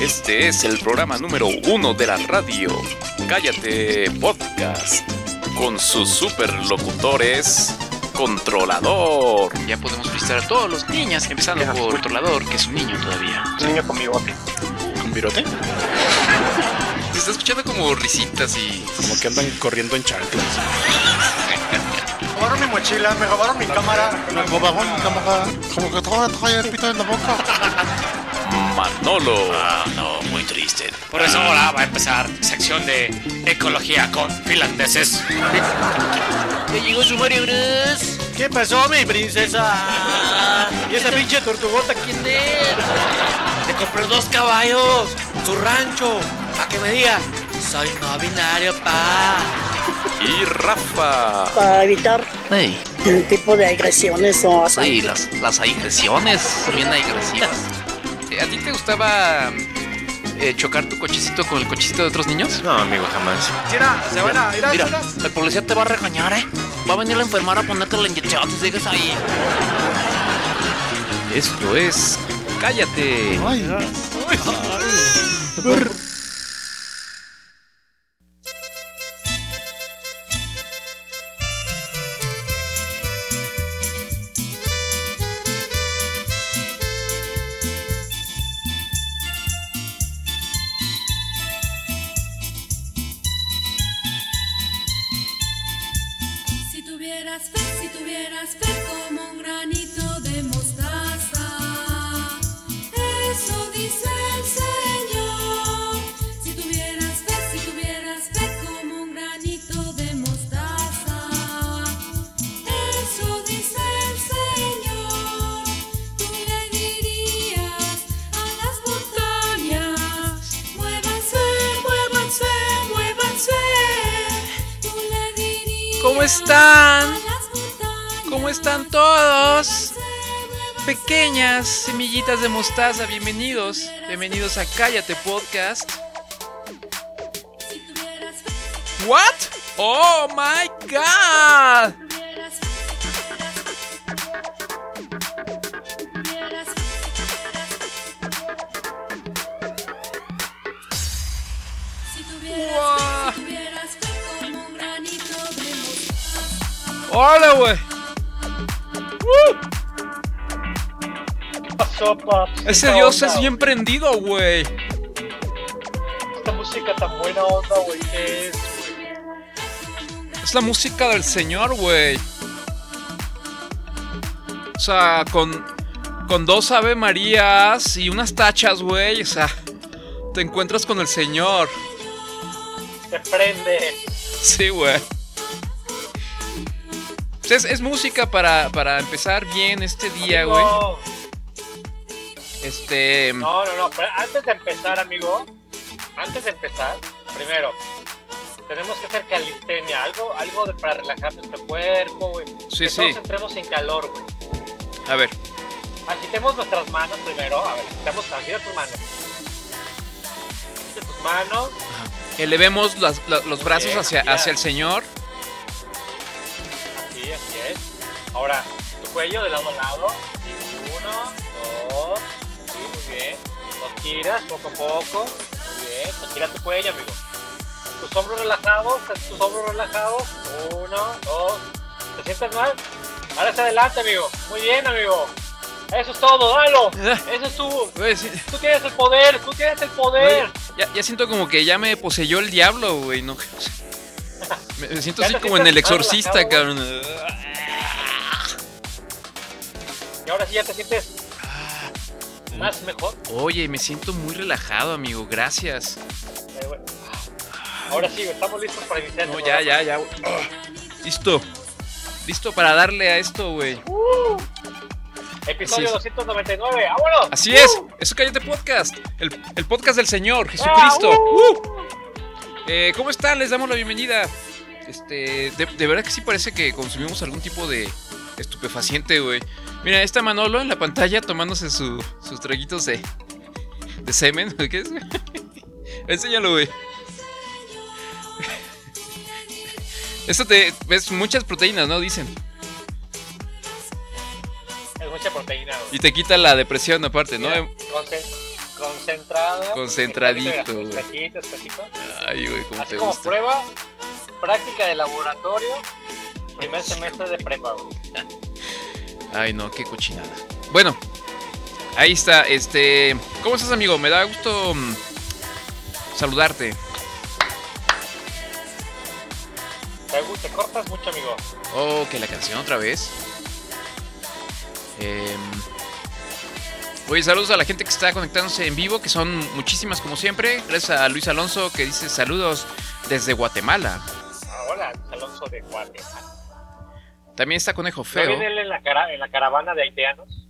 Este es el programa número uno de la radio. Cállate Podcast. Con sus superlocutores. Controlador. Ya podemos felicitar a todos los niños, empezando Ya, por. Controlador, que es un niño todavía. Un niño con bigote. ¿Con virote? Se está escuchando como risitas y. Como que andan corriendo en chanclas. robaron mi mochila, me robaron mi cámara. Me robaron mi cámara. Como que todo trae el pito en la boca. Manolo. Ah, no, muy triste. Por eso ahora va a empezar sección de ecología con finlandeses. Ya llegó su Mario Bros. ¿Qué pasó, mi princesa? ¿Y esa pinche tortugota quién es? Le compré dos caballos, su rancho, para que me diga, soy no binario, pa. Y Rafa. para evitar Hey, el tipo de agresiones o sí, las, las agresiones son bien agresivas. ¿A ti te gustaba eh, chocar tu cochecito con el cochecito de otros niños? No, amigo, jamás. Mira, se van a ir a Mira, el policía te va a regañar, ¿eh? Va a venir la enfermera a ponerte la inyección si sigues ahí. Esto es Cállate. Ay, Si Pequeñas semillitas de mostaza, bienvenidos. Bienvenidos a Cállate Podcast. What? Oh my god. si tuvieras fe, si Ese dios onda, es bien prendido, güey. Esta música tan buena onda, güey. ¿Qué es? Es la música del señor, güey. O sea, con, con dos Ave Marías y unas tachas, güey. O sea, te encuentras con el señor. Te prende. Sí, güey. Es, es música para, para empezar bien este día, güey. No, Este. no, no, no. Pero antes de empezar, amigo. Antes de empezar, primero. Tenemos que hacer calistenia, algo, algo de- para relajar nuestro cuerpo, güey. Sí, que sí. todos entremos en calor, güey. A ver. Agitemos nuestras manos primero. A ver, agitamos, agita tus manos. Agita tus manos. Elevemos las- la- los brazos Bien, hacia, hacia el señor. Así, así es. Ahora, tu cuello de lado a lado. Giras poco a poco. Muy bien. Pues gira tu cuello, amigo. Tus hombros relajados. Tus hombros relajados. Uno, dos. ¿Te sientes mal? Ahora hacia adelante, amigo. Muy bien, amigo. Eso es todo, dalo. Eso es tú. Tú tienes el poder. Tú tienes el poder. Ya, ya siento como que ya me poseyó el diablo, güey. No, me, siento así como en el exorcista, cabrón. Y ahora sí ya te sientes más mejor. Oye, me siento muy relajado, amigo. Gracias. Eh, bueno. Ahora sí, estamos listos para iniciar. No, este ya, ya, ya. Ah, Listo. Listo para darle a esto, güey. Episodio Así 299, ¡vámonos! Así es. Eso cállate podcast. El, el podcast del Señor, Jesucristo. ¡Uh! Eh, ¿Cómo están? Les damos la bienvenida. Este, de, de verdad que sí parece que consumimos algún tipo de estupefaciente, güey. Mira, está Manolo en la pantalla tomándose su- sus traguitos de, de semen. ¿Qué es? Enséñalo, güey. Esto te ves muchas proteínas, ¿no? Dicen. Es mucha proteína, güey. Y te quita la depresión aparte, ¿no? Mira, Concentrado. Concentradito, güey. Ay, güey, cómo Así te como gusta. prueba, práctica de laboratorio, primer semestre de prepa, güey. Ay, no, qué cochinada. Bueno, ahí está. Este, ¿cómo estás, amigo? Me da gusto mm, saludarte. Te, cortas mucho, amigo. Oh, que la canción otra vez. Em, oye, saludos a la gente que está conectándose en vivo, que son muchísimas como siempre. Gracias a Luis Alonso que dice saludos desde Guatemala. Ah, hola, Alonso de Guatemala. También está Conejo ¿No Feo. viene él en la, cara, en la caravana de haitianos?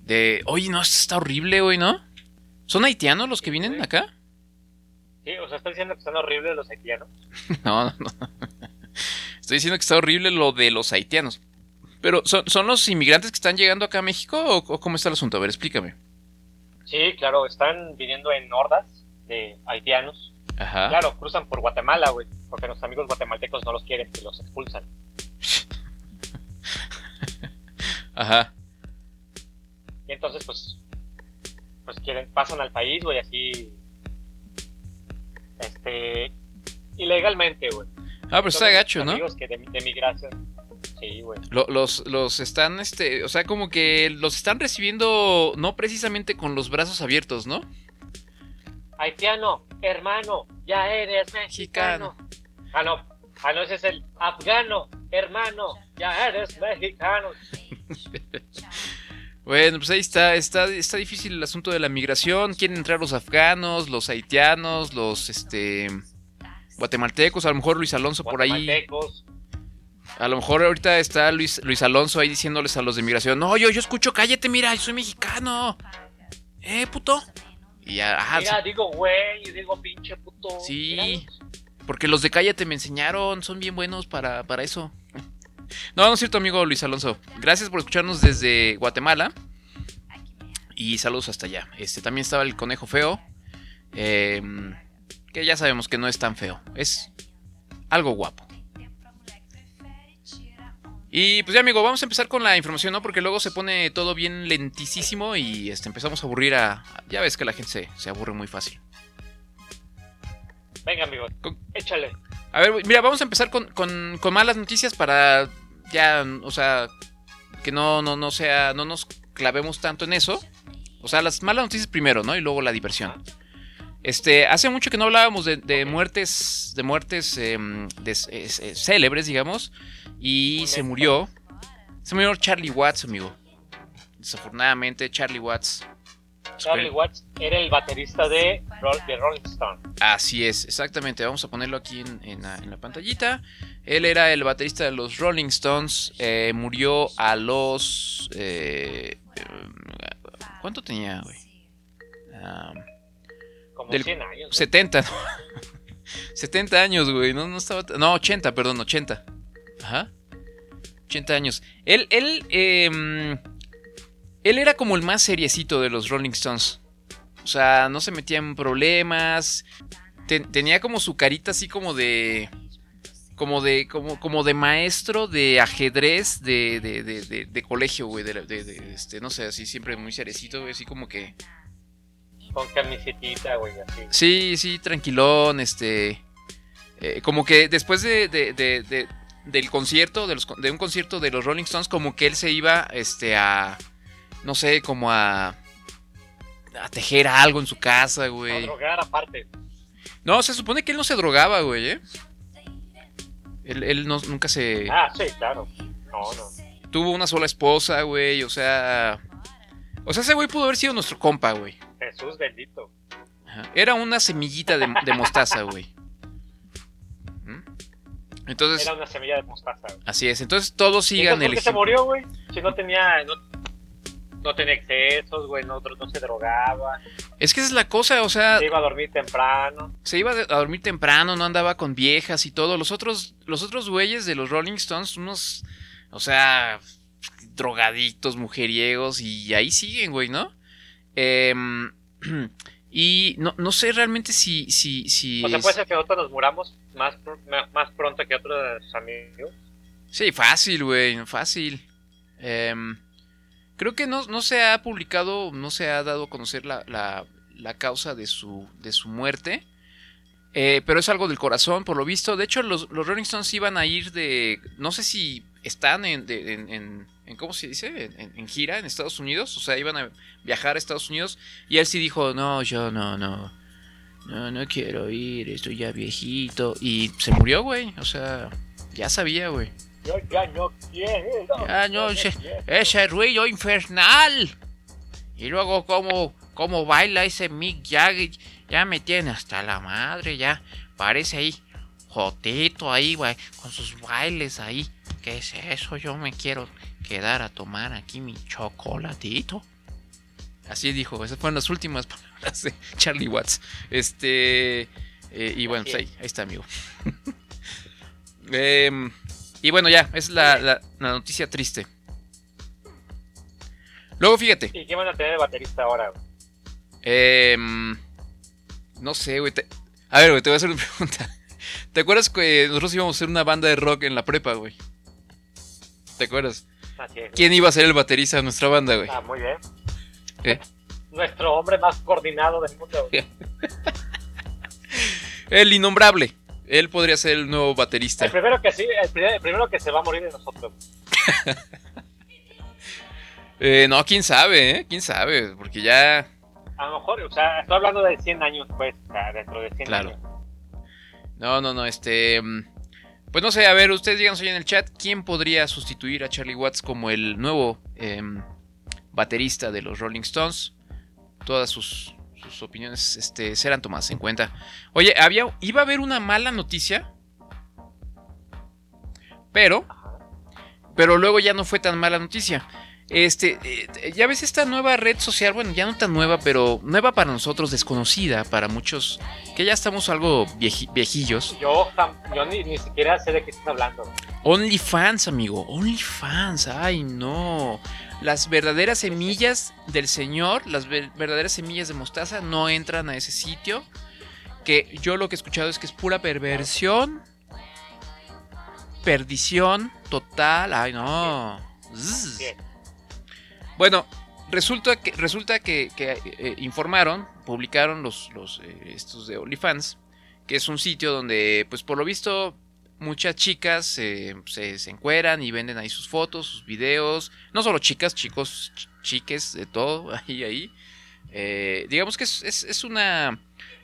De, oye, no, esto está horrible, güey, ¿no? ¿Son haitianos los que vienen acá? Sí, o sea, está diciendo que están horribles los haitianos. No, no, no. Estoy diciendo que está horrible lo de los haitianos. Pero, ¿son, son los inmigrantes que están llegando acá a México o, o cómo está el asunto? A ver, explícame. Sí, claro, están viniendo en hordas de haitianos. Ajá. Claro, cruzan por Guatemala, güey, porque nuestros amigos guatemaltecos no los quieren y los expulsan. Ajá. Y entonces, pues, pues quieren, pasan al país, güey, así, este, ilegalmente, güey. Ah, pero está gacho, ¿no? Amigos que de, de migración. Sí, güey. Lo- los, los están, este, o sea, como que los están recibiendo no precisamente con los brazos abiertos, ¿no? Haitiano, hermano, ya eres mexicano. Ah, no, ah, no, ese es el afgano, hermano, ya eres mexicano. Bueno, pues ahí está, está, está difícil el asunto de la migración. Quieren entrar los afganos, los haitianos, los, este, guatemaltecos, a lo mejor Luis Alonso por ahí. A lo mejor ahorita está Luis, Luis Alonso ahí diciéndoles a los de migración, no, yo, yo escucho, cállate, mira, yo soy mexicano. Eh, puto. Y ya, ajá, Mira, sí, digo güey, digo pinche puto. Sí. Porque los de cállate me enseñaron, son bien buenos para, para eso. No, no es cierto, amigo Luis Alonso. Gracias por escucharnos desde Guatemala. Y saludos hasta allá. Este también estaba el conejo feo. eh, que ya sabemos que no es tan feo. Es algo guapo. Y pues ya, amigo, vamos a empezar con la información, ¿no? Porque luego se pone todo bien lentísimo y este, empezamos a aburrir a. Ya ves que la gente se aburre muy fácil. Venga, amigo, échale. A ver, mira, vamos a empezar con, con- con malas noticias para ya, o sea, que no, no, no sea, no nos clavemos tanto en eso. O sea, las malas noticias primero, ¿no? Y luego la diversión. Este, hace mucho que no hablábamos de, de muertes, de muertes em, de- eh, célebres, digamos, y se murió, se murió Charlie Watts, amigo. Desafortunadamente, Charlie Watts. Charlie Watts era el baterista de, de Rolling Stone. Así es, exactamente. Vamos a ponerlo aquí en, en la, en la pantallita. Él era el baterista de los Rolling Stones. eh, murió a los. eh, eh, ¿Cuánto tenía, güey? Como Del- 100 años. ¿no? 70, ¿no? 70 años, güey. No, no estaba. No, 80, perdón, 80. Ajá. 80 años. Él, él, em, él era como el más seriecito de los Rolling Stones. O sea, no se metía en problemas. Ten- tenía como su carita así como de. Como de. Como, como de maestro de ajedrez de, de, de, de- colegio, güey. De, este, no sé, así siempre muy seriecito, güey. Así como que. Con camisetita, güey, así. Sí, sí, tranquilón, este... eh, como que después de, de- de- de- del concierto, de, los, de un concierto de los Rolling Stones, como que él se iba, este, a... No sé, como a... A tejer algo en su casa, A güey. drogar aparte. No, se supone que él no se drogaba, güey, ¿eh? Él, él no- nunca se... Ah, sí, claro. No, no. Tuvo una sola esposa, güey, o sea... O sea, ese güey pudo haber sido nuestro compa, güey. Jesús bendito. Ajá. Era una semillita de, de mostaza, güey. ¿Mm? Entonces, Era una semilla de mostaza. güey. así es. Entonces todos ¿Y sigan el por qué se murió, güey? Si no tenía... No, no tenía excesos, güey, no, no se drogaba, Es que esa es la cosa, o sea, se iba a dormir temprano. se iba a dormir temprano, no andaba con viejas y todo. Los otros, los otros güeyes de los Rolling Stones, unos, o sea, drogadictos, mujeriegos, y ahí siguen, güey, ¿no? Em, y no, no sé realmente si, si, si. O sea, puede ser que nosotros nos muramos más, más pronto que otros amigos. Sí, fácil, güey, fácil. Em, creo que no, no se ha publicado, no se ha dado a conocer la, la- la causa de su, de su muerte. Eh, pero es algo del corazón, por lo visto. De hecho, los, los Rolling Stones iban a ir de. No sé si están en. de- en, en- ¿Cómo se dice? En gira en Estados Unidos. O sea, iban a viajar a Estados Unidos. Y él sí dijo: No, yo no, no. No, no quiero ir. Estoy ya viejito. Y se murió, güey. O sea, ya sabía, güey. Yo ya no quiero. Ya no, ese, ese ruido infernal. Y luego cómo, cómo baila ese Mick Jagger. Ya me tiene hasta la madre, ya. Parece ahí. Jotito ahí, güey. Con sus bailes ahí. ¿Qué es eso? Yo me quiero quedar a tomar aquí mi chocolatito. Así dijo. Esas fueron las últimas palabras de Charlie Watts. Este... eh, y bueno, pues ahí, ahí está, amigo. Em, y bueno, ya, es la, la- la noticia triste. Luego, fíjate. ¿Y qué van a tener de baterista ahora? em, no sé, güey. te- A ver, güey, te voy a hacer una pregunta. ¿Te acuerdas que nosotros íbamos a ser una banda de rock en la prepa, güey? ¿Te acuerdas? Así es. güey. ¿Quién iba a ser el baterista de nuestra banda, güey? Ah, muy bien. ¿Eh? Nuestro hombre más coordinado del mundo. güey. El innombrable. Él podría ser el nuevo baterista. El primero que sí, el primer- el primero que se va a morir de nosotros. Eh, no, quién sabe, ¿eh? ¿Quién sabe? Porque ya... A lo mejor, o sea, estoy hablando de 100 años, pues, dentro de 100 Claro. años. No, no, no, este... mm, Pues no sé, a ver, ustedes díganos ahí en el chat, ¿quién podría sustituir a Charlie Watts como el nuevo em, baterista de los Rolling Stones? Todas sus, sus opiniones este, serán tomadas en cuenta. Oye, había, iba a haber una mala noticia, pero... Pero luego ya no fue tan mala noticia. Este, eh, ya ves esta nueva red social, bueno, ya no tan nueva, pero nueva para nosotros, desconocida para muchos, que ya estamos algo vieji- viejillos. Yo, yo ni, ni siquiera sé de qué estás hablando. OnlyFans, amigo, OnlyFans, ay no. Las verdaderas semillas del Señor, las ver- verdaderas semillas de mostaza no entran a ese sitio. Que yo lo que he escuchado es que es pura perversión, perdición total, ay no. Zzz. Bueno, resulta que, resulta que, que, eh, informaron, publicaron los, los eh, estos de OnlyFans, que es un sitio donde, pues por lo visto, muchas chicas eh, se, se encueran y venden ahí sus fotos, sus videos. No solo chicas, chicos, ch- chiques, de todo, ahí, ahí. Eh, digamos que es, es- es una,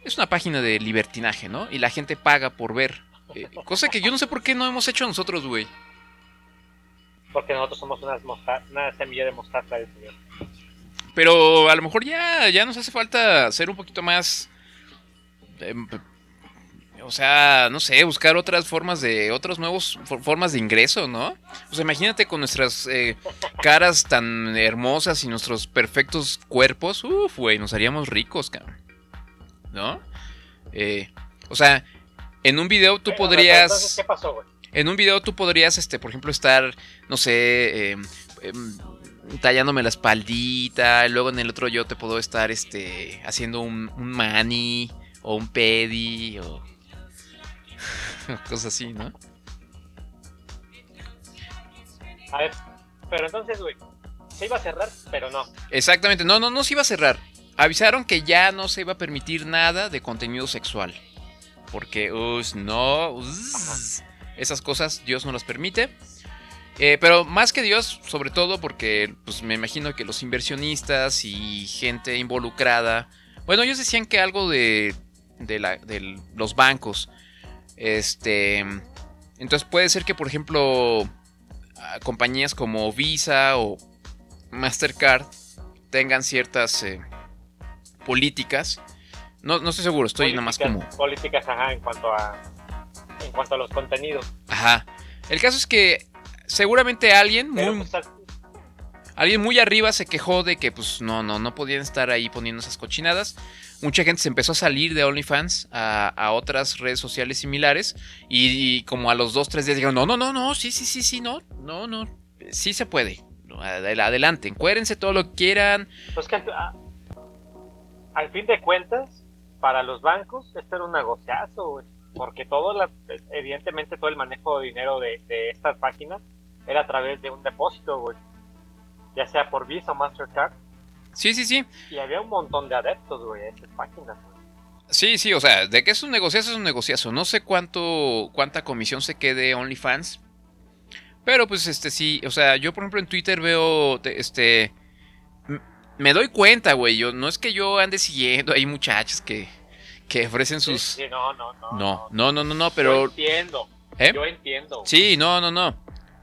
es una página de libertinaje, ¿no? Y la gente paga por ver. Eh, cosa que yo no sé por qué no hemos hecho nosotros, güey. Porque nosotros somos unas una semilla de mostaza del Señor. Pero a lo mejor ya, ya nos hace falta ser un poquito más. O sea, no sé, buscar otras formas de. otras nuevas formas de ingreso, ¿no? O sea, imagínate con nuestras eh, caras tan hermosas y nuestros perfectos cuerpos. Uf, güey, nos haríamos ricos, cabrón. ¿No? Eh, o sea, en un video tú Entonces, podrías. ¿qué pasó, güey? En un video tú podrías, este, por ejemplo, estar, no sé, em, em, tallándome la espaldita. y luego en el otro yo te puedo estar, este, haciendo un, un mani o un pedi o cosas así, ¿no? A ver, pero entonces, güey, se iba a cerrar, pero no. Exactamente, no, no, no se iba a cerrar. Avisaron que ya no se iba a permitir nada de contenido sexual. Porque, us, no, us, esas cosas Dios no las permite. Eh, pero más que Dios, sobre todo porque pues, me imagino que los inversionistas y gente involucrada, bueno, ellos decían que algo de, de, la- de los bancos, este, entonces puede ser que, por ejemplo, compañías como Visa o Mastercard tengan ciertas eh, políticas. No, no estoy seguro, estoy nada más como... Políticas- Políticas, ajá, en cuanto a. En cuanto a los contenidos. Ajá. El caso es que seguramente alguien Pero, muy, pues, alguien muy arriba se quejó de que pues no, no, no podían estar ahí poniendo esas cochinadas. Mucha gente se empezó a salir de OnlyFans a, otras redes sociales similares y, como a los dos, tres días dijeron, no, no, no, no, sí, sí, sí, sí, no, no, no, sí se puede. Adel- Adelante, encuérense todo lo que quieran. Pues que al, fin de cuentas, para los bancos, esto era un negociazo. Porque todo, evidentemente, todo el manejo de dinero de, de estas páginas era a través de un depósito, güey. Ya sea por Visa o Mastercard. Sí, sí, sí. Y había un montón de adeptos, güey, a esas páginas. güey. Sí, sí, o sea, de que es un negociazo, es un negociazo. No sé cuánto, cuánta comisión se quede OnlyFans. Pero pues este sí, o sea, yo por ejemplo en Twitter veo, te- este, me doy cuenta, güey. Yo no es que yo ande siguiendo, hay muchachas que, que ofrecen sus, sí, no, no, no. no, no, no, no, no, Yo pero, entiendo. ¿eh? Yo entiendo. Sí, no, no, no.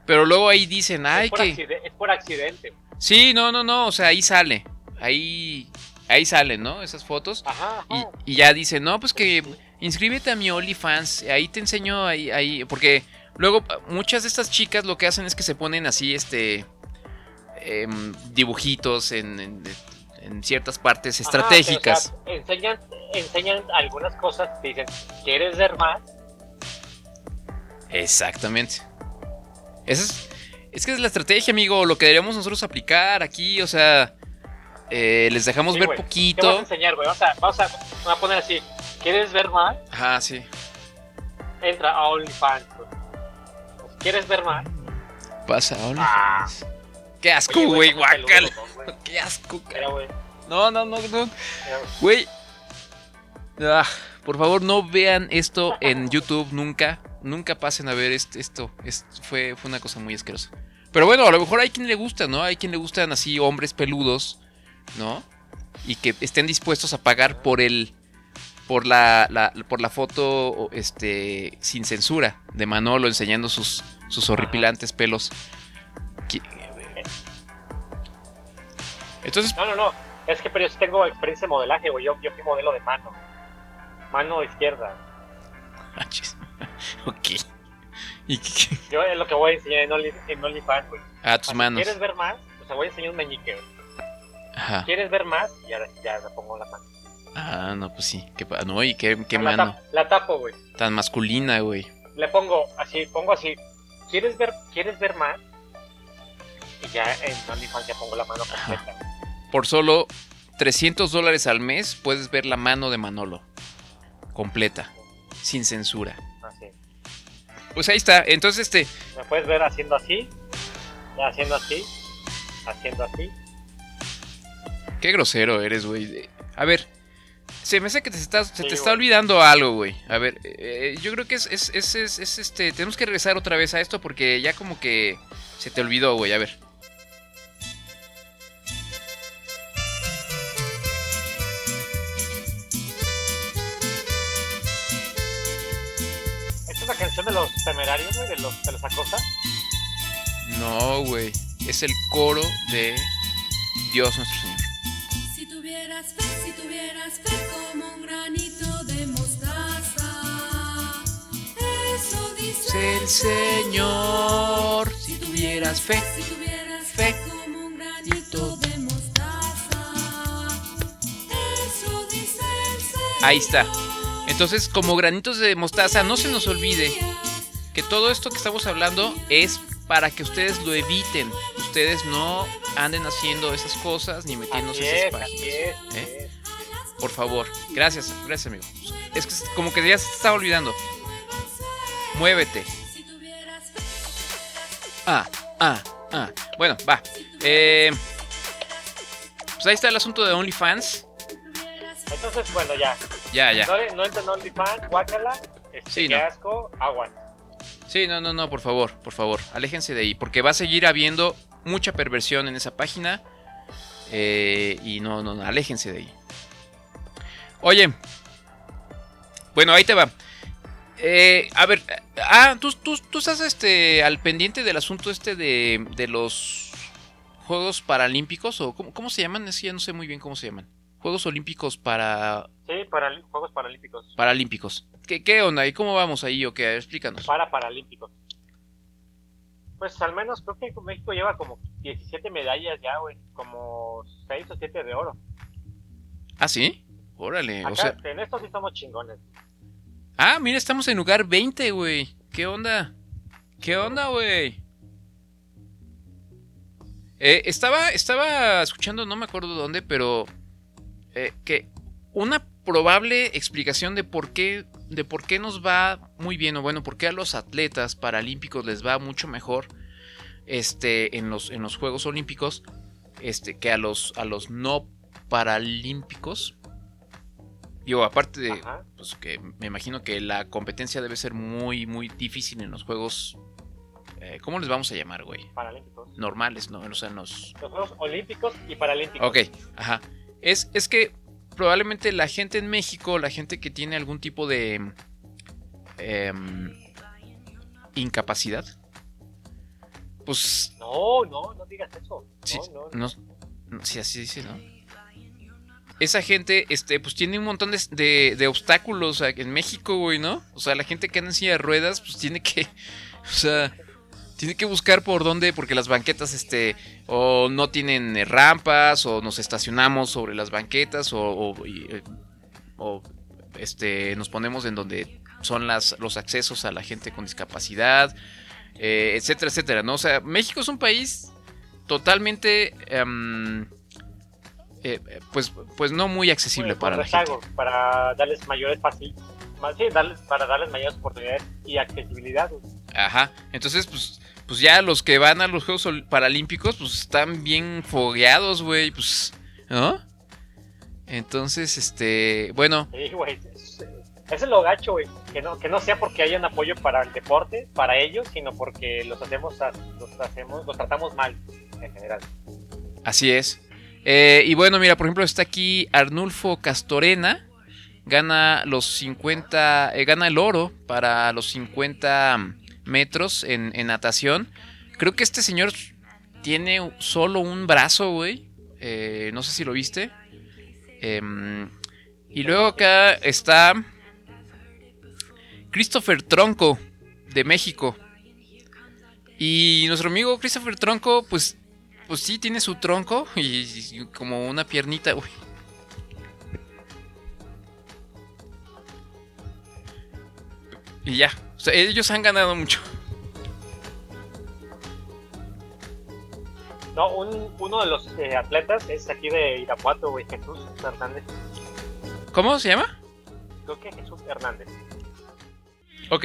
Pero luego ahí dicen, ay es, por que, es por accidente. sí, no, no, no, o sea, ahí sale, ahí, ahí salen, ¿no? Esas fotos. Ajá, ajá. Y, y ya dice, no, pues que inscríbete a mi OnlyFans, ahí te enseño, ahí, ahí, porque luego muchas de estas chicas lo que hacen es que se ponen así, este, em, dibujitos en, en- en ciertas partes Ajá, estratégicas. o sea, enseñan, enseñan algunas cosas, te dicen, ¿quieres ver más? Exactamente. Esa es, es que es la estrategia, amigo, lo que deberíamos nosotros aplicar aquí, o sea, eh, les dejamos Sí, ver güey. ¿Qué vas a poquito. enseñar, güey? Vamos a, vamos a, a poner así, ¿quieres ver más? Ajá, sí. Entra a OnlyFans. ¿Quieres ver más? Pasa, Ah. OnlyFans. Qué asco, güey, guacal. Qué asco, cara. No, no, no, no. Güey. Ah, por favor, no vean esto en YouTube nunca. Nunca pasen a ver est- esto. Es- fue, fue una cosa muy asquerosa. Pero bueno, a lo mejor hay quien le gusta, ¿no? Hay quien le gustan así hombres peludos, ¿no? Y que estén dispuestos a pagar por el. Por la, la- por la foto este, sin censura de Manolo enseñando sus, sus horripilantes pelos. Entonces, No, no, no. Es que pero yo tengo experiencia de modelaje, güey. Yo, yo fui modelo de mano. Mano izquierda. Ah, chis. ok. ¿Y qué- qué? Yo es lo que voy a enseñar en, Only, en OnlyFans, güey. Ah, tus Así, manos. ¿Quieres ver más? O sea, voy a enseñar un meñique, güey. Ajá. ¿Quieres ver más? Y ahora ya le pongo la mano. Ah, no, pues sí. Qué, no, y qué, qué la, mano. tap- la tapo, güey. Tan masculina, güey. Le pongo así, pongo así. ¿Quieres ver, ¿quieres ver más? Y ya en OnlyFans ya pongo la mano completa. Por solo 300 dólares al mes puedes ver la mano de Manolo. Completa. Sin censura. Así. Pues ahí está. Entonces, este. Me puedes ver haciendo así, haciendo así, haciendo así. Qué grosero eres, güey. De- A ver. Se me hace que te estás, se te está olvidando algo, güey. A ver, eh, yo creo que es, es, es, es- es, este. Tenemos que regresar otra vez a esto porque ya como que se te olvidó, güey. A ver. ¿Esta es la canción de los temerarios, güey? De los, de los acosa. No, güey. Es el coro de Dios nuestro Señor. Si tuvieras fe, si tuvieras fe como un granito de mostaza, eso dice el Señor. Si tuvieras fe. Si tuvieras fe fe como un granito de mostaza, eso dice el Señor. Ahí está. Entonces, como granitos de mostaza, no se nos olvide que todo esto que estamos hablando es para que ustedes lo eviten. Ustedes no anden haciendo esas cosas ni metiéndose Así esas es, páginas. es. ¿Eh? es. Por favor. Gracias, gracias, amigo. Es que como que ya se estaba olvidando. Muévete. Ah, ah, ah. Bueno, va. Eh, pues ahí está el asunto de OnlyFans. Entonces, bueno, ya. Ya, ya. No, no entra en OnlyFans, guácala. Este, Sí, no. asco, agua. Sí, no, no, no, por favor, por favor, aléjense de ahí, porque va a seguir habiendo mucha perversión en esa página. eh, y no, no, no, aléjense de ahí. Oye, bueno, ahí te va. Eh, a ver, ah, ¿tú, tú, tú estás este, al pendiente del asunto este de, de los Juegos Paralímpicos, o cómo, cómo se llaman, es que ya no sé muy bien cómo se llaman. Juegos Olímpicos para Sí, para Juegos Paralímpicos. Paralímpicos. ¿Qué, qué onda? ¿Y cómo vamos ahí o qué? Explícanos. Para Paralímpicos. Pues al menos creo que México lleva como 17 medallas ya, güey. Como 6 o 7 de oro. ¿Ah, sí? Órale, Acá, o sea... en esto sí somos chingones. Ah, mira, estamos en lugar 20, güey. ¿Qué onda? ¿Qué onda, güey? Eh, estaba, estaba escuchando, no me acuerdo dónde, pero eh, que una probable explicación de por qué, de por qué nos va muy bien, o bueno, por qué a los atletas paralímpicos les va mucho mejor este, en, los, en los Juegos Olímpicos, este, que a los, a los no paralímpicos. Digo, aparte de Ajá. pues, que me imagino que la competencia debe ser muy, muy difícil en los juegos. eh, ¿Cómo les vamos a llamar, güey? Paralímpicos. Normales, ¿no? O sea, en los, Los Juegos Olímpicos y Paralímpicos. Ok, ajá. Es, es que probablemente la gente en México, la gente que tiene algún tipo de em, incapacidad, pues No, no, no digas eso. sí, No, no, no, sí, así dice, ¿no? Esa gente, este, pues tiene un montón de, de- de obstáculos en México, güey, ¿no? O sea, la gente que anda en silla de ruedas, pues tiene que, o sea, tiene que buscar por dónde, porque las banquetas, este, o no tienen eh, rampas, o nos estacionamos sobre las banquetas, o, o, y, eh, o, este, nos ponemos en donde son las, los accesos a la gente con discapacidad, eh, etcétera, etcétera, ¿no? O sea, México es un país totalmente, em, eh, pues, pues no muy accesible Bueno, para con la gente. Para darles mayores facilidades. Sí, darles, para darles mayores oportunidades y accesibilidad. Ajá. Entonces, pues, pues ya los que van a los Juegos Paralímpicos, pues están bien fogueados, güey, pues, ¿no? Entonces, este, bueno, Sí, güey. es- Eso es lo gacho, güey. Que no, que no sea porque haya un apoyo para el deporte, para ellos, sino porque los hacemos, los hacemos, los tratamos mal en general. así es. Eh, y bueno, mira, por ejemplo, está aquí Arnulfo Castorena. Gana los 50, eh, gana el oro para los 50 metros en, en natación. Creo que este señor tiene solo un brazo, güey. Eh, no sé si lo viste. Em, y luego acá está Christopher Tronco de México. Y nuestro amigo Christopher Tronco, pues, pues sí, tiene su tronco y, y como una piernita, güey. Y ya, sea, ellos han ganado mucho. No, un, uno de los eh, atletas es aquí de Irapuato, güey, Jesús Hernández. ¿Cómo se llama? Creo que Jesús Hernández. Ok,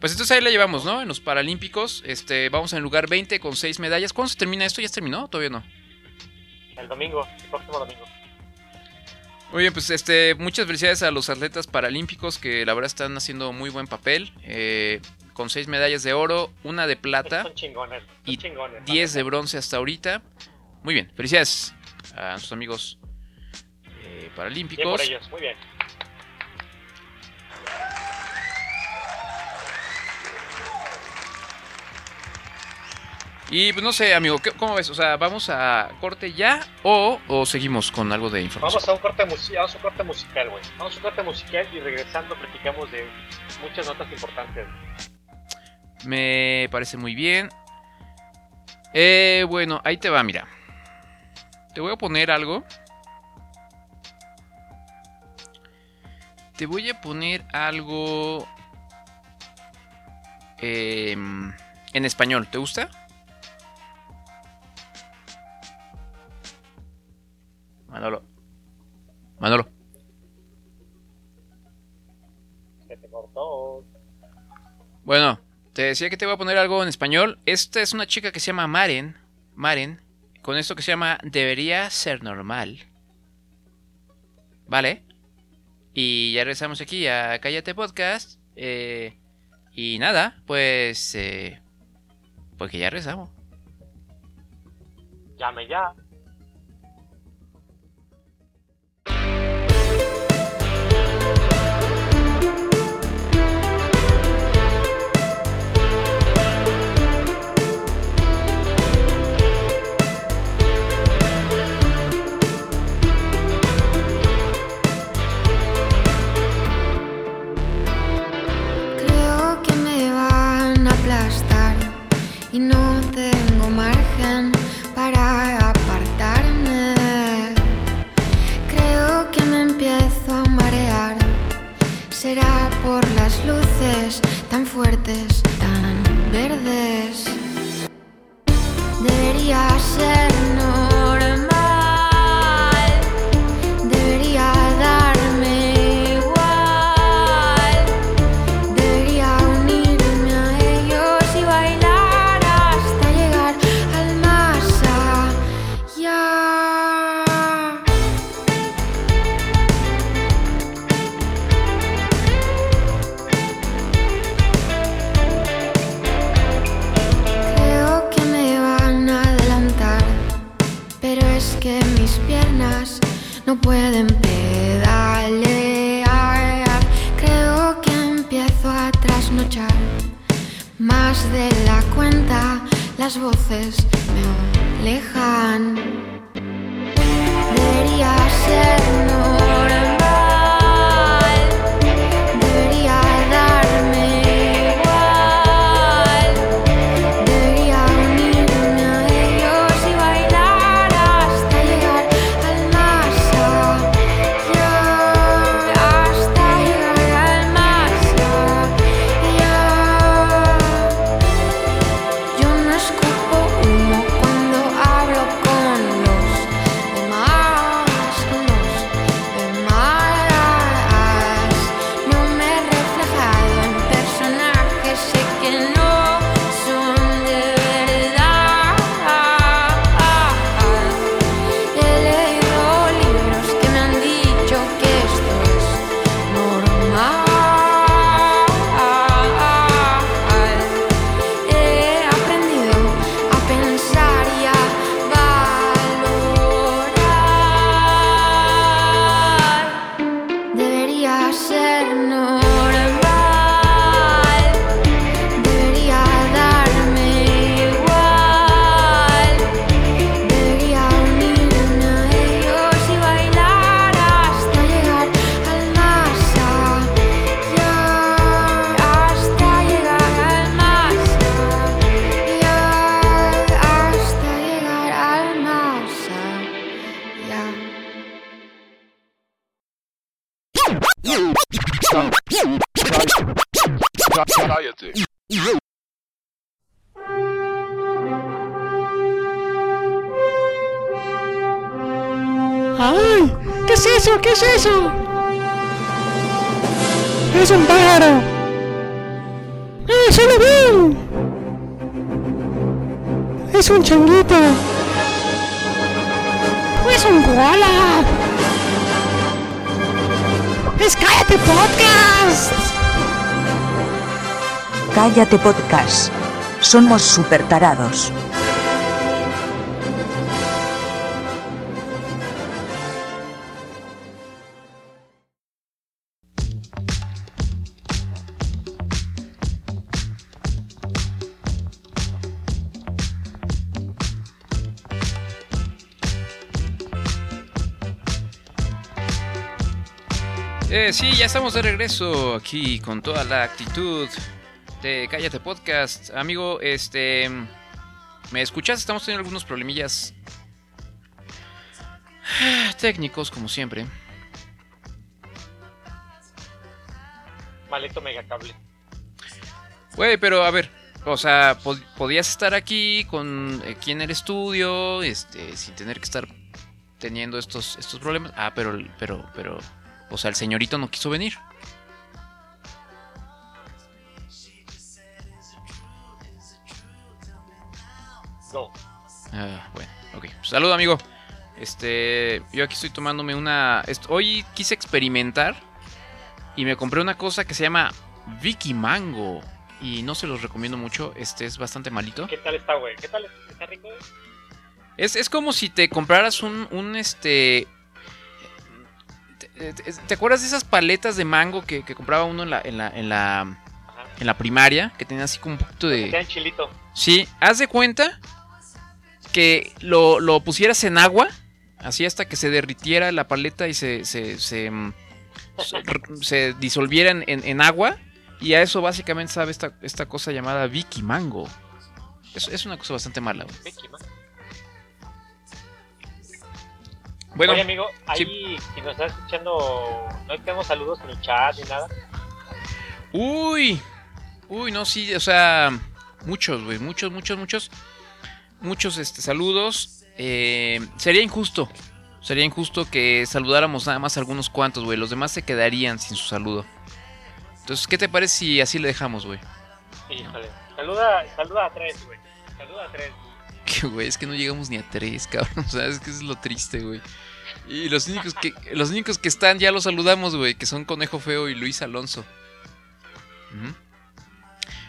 pues entonces ahí la llevamos, ¿no? En los Paralímpicos, este, vamos en el lugar 20 con 6 medallas. ¿Cuándo se termina esto? ¿Ya se terminó? Todavía no. El domingo, el próximo domingo. Muy bien, pues este, muchas felicidades a los atletas paralímpicos que la verdad están haciendo muy buen papel. eh, con 6 medallas de oro, una de plata, Son chingones. Son Y chingones. 10 de bronce hasta ahorita. Muy bien, felicidades a nuestros amigos eh, Bien por paralímpicos. ellos, muy bien. Y pues no sé, amigo, ¿qué- ¿cómo ves? O sea, ¿vamos a corte ya o, o seguimos con algo de información? Vamos a un corte, vamos a un corte musical, güey. Vamos a un corte musical y regresando platicamos de muchas notas importantes. Me parece muy bien. Eh, bueno, ahí te va, mira. Te voy a poner algo. Te voy a poner algo em, en español. ¿Te gusta? Manolo. Manolo. Se te cortó. Bueno, te decía que te voy a poner algo en español. Esta es una chica que se llama Maren. Maren. Con esto que se llama Debería ser normal. ¿Vale? Y ya regresamos aquí a Cállate Podcast. eh, y nada, pues... Eh, pues que ya regresamos. Llame ya. No tengo margen para apartarme. Creo que me empiezo a marear. Será por las luces tan fuertes, tan verdes. Debería ser Las voces me alejan. Debería ser Cállate Podcast. Somos super tarados. Eh, sí, ya estamos de regreso aquí con toda la actitud de Cállate Podcast. Amigo, este... ¿Me escuchas? Estamos teniendo algunos problemillas técnicos, como siempre. Maldito megacable. Güey, pero a ver, o sea, pod- podías estar aquí con aquí en el estudio, este, sin tener que estar teniendo estos estos problemas. Ah, pero pero pero o sea, el señorito no quiso venir. No. Ah, bueno, ok. Saludo, amigo. Este, yo aquí estoy tomándome una. Hoy quise experimentar y me compré una cosa que se llama Vicky Mango y no se los recomiendo mucho. Este es bastante malito. ¿Qué tal está, güey? ¿Qué tal? ¿Está rico, güey? Es, es como si te compraras un, un este. te- te- ¿Te acuerdas de esas paletas de mango que, que compraba uno en la, en la, en la, en la primaria? Que tenía así como un poquito de. chilito. Sí, haz de cuenta que lo, lo pusieras en agua, así hasta que se derritiera la paleta y se, se, se, mm, se- disolviera en, en- agua. Y a eso básicamente sabe esta, esta cosa llamada Vicky Mango. Es, es una cosa bastante mala. Vicky, man. Bueno, Oye, amigo, ahí, si nos estás escuchando, no tenemos saludos en el chat ni nada. Uy, uy, no, sí, o sea, muchos, güey, muchos, muchos, muchos, muchos este, saludos. Eh, sería injusto, sería injusto que saludáramos nada más a algunos cuantos, güey. Los demás se quedarían sin su saludo. Entonces, ¿qué te parece si así le dejamos, güey? Híjole. Saluda, saluda a tres, güey. Saluda a tres. Que, güey, es que no llegamos ni a tres, cabrón. O sea, es que es lo triste, güey. Y los únicos que, los únicos que están ya los saludamos, güey, que son Conejo Feo y Luis Alonso.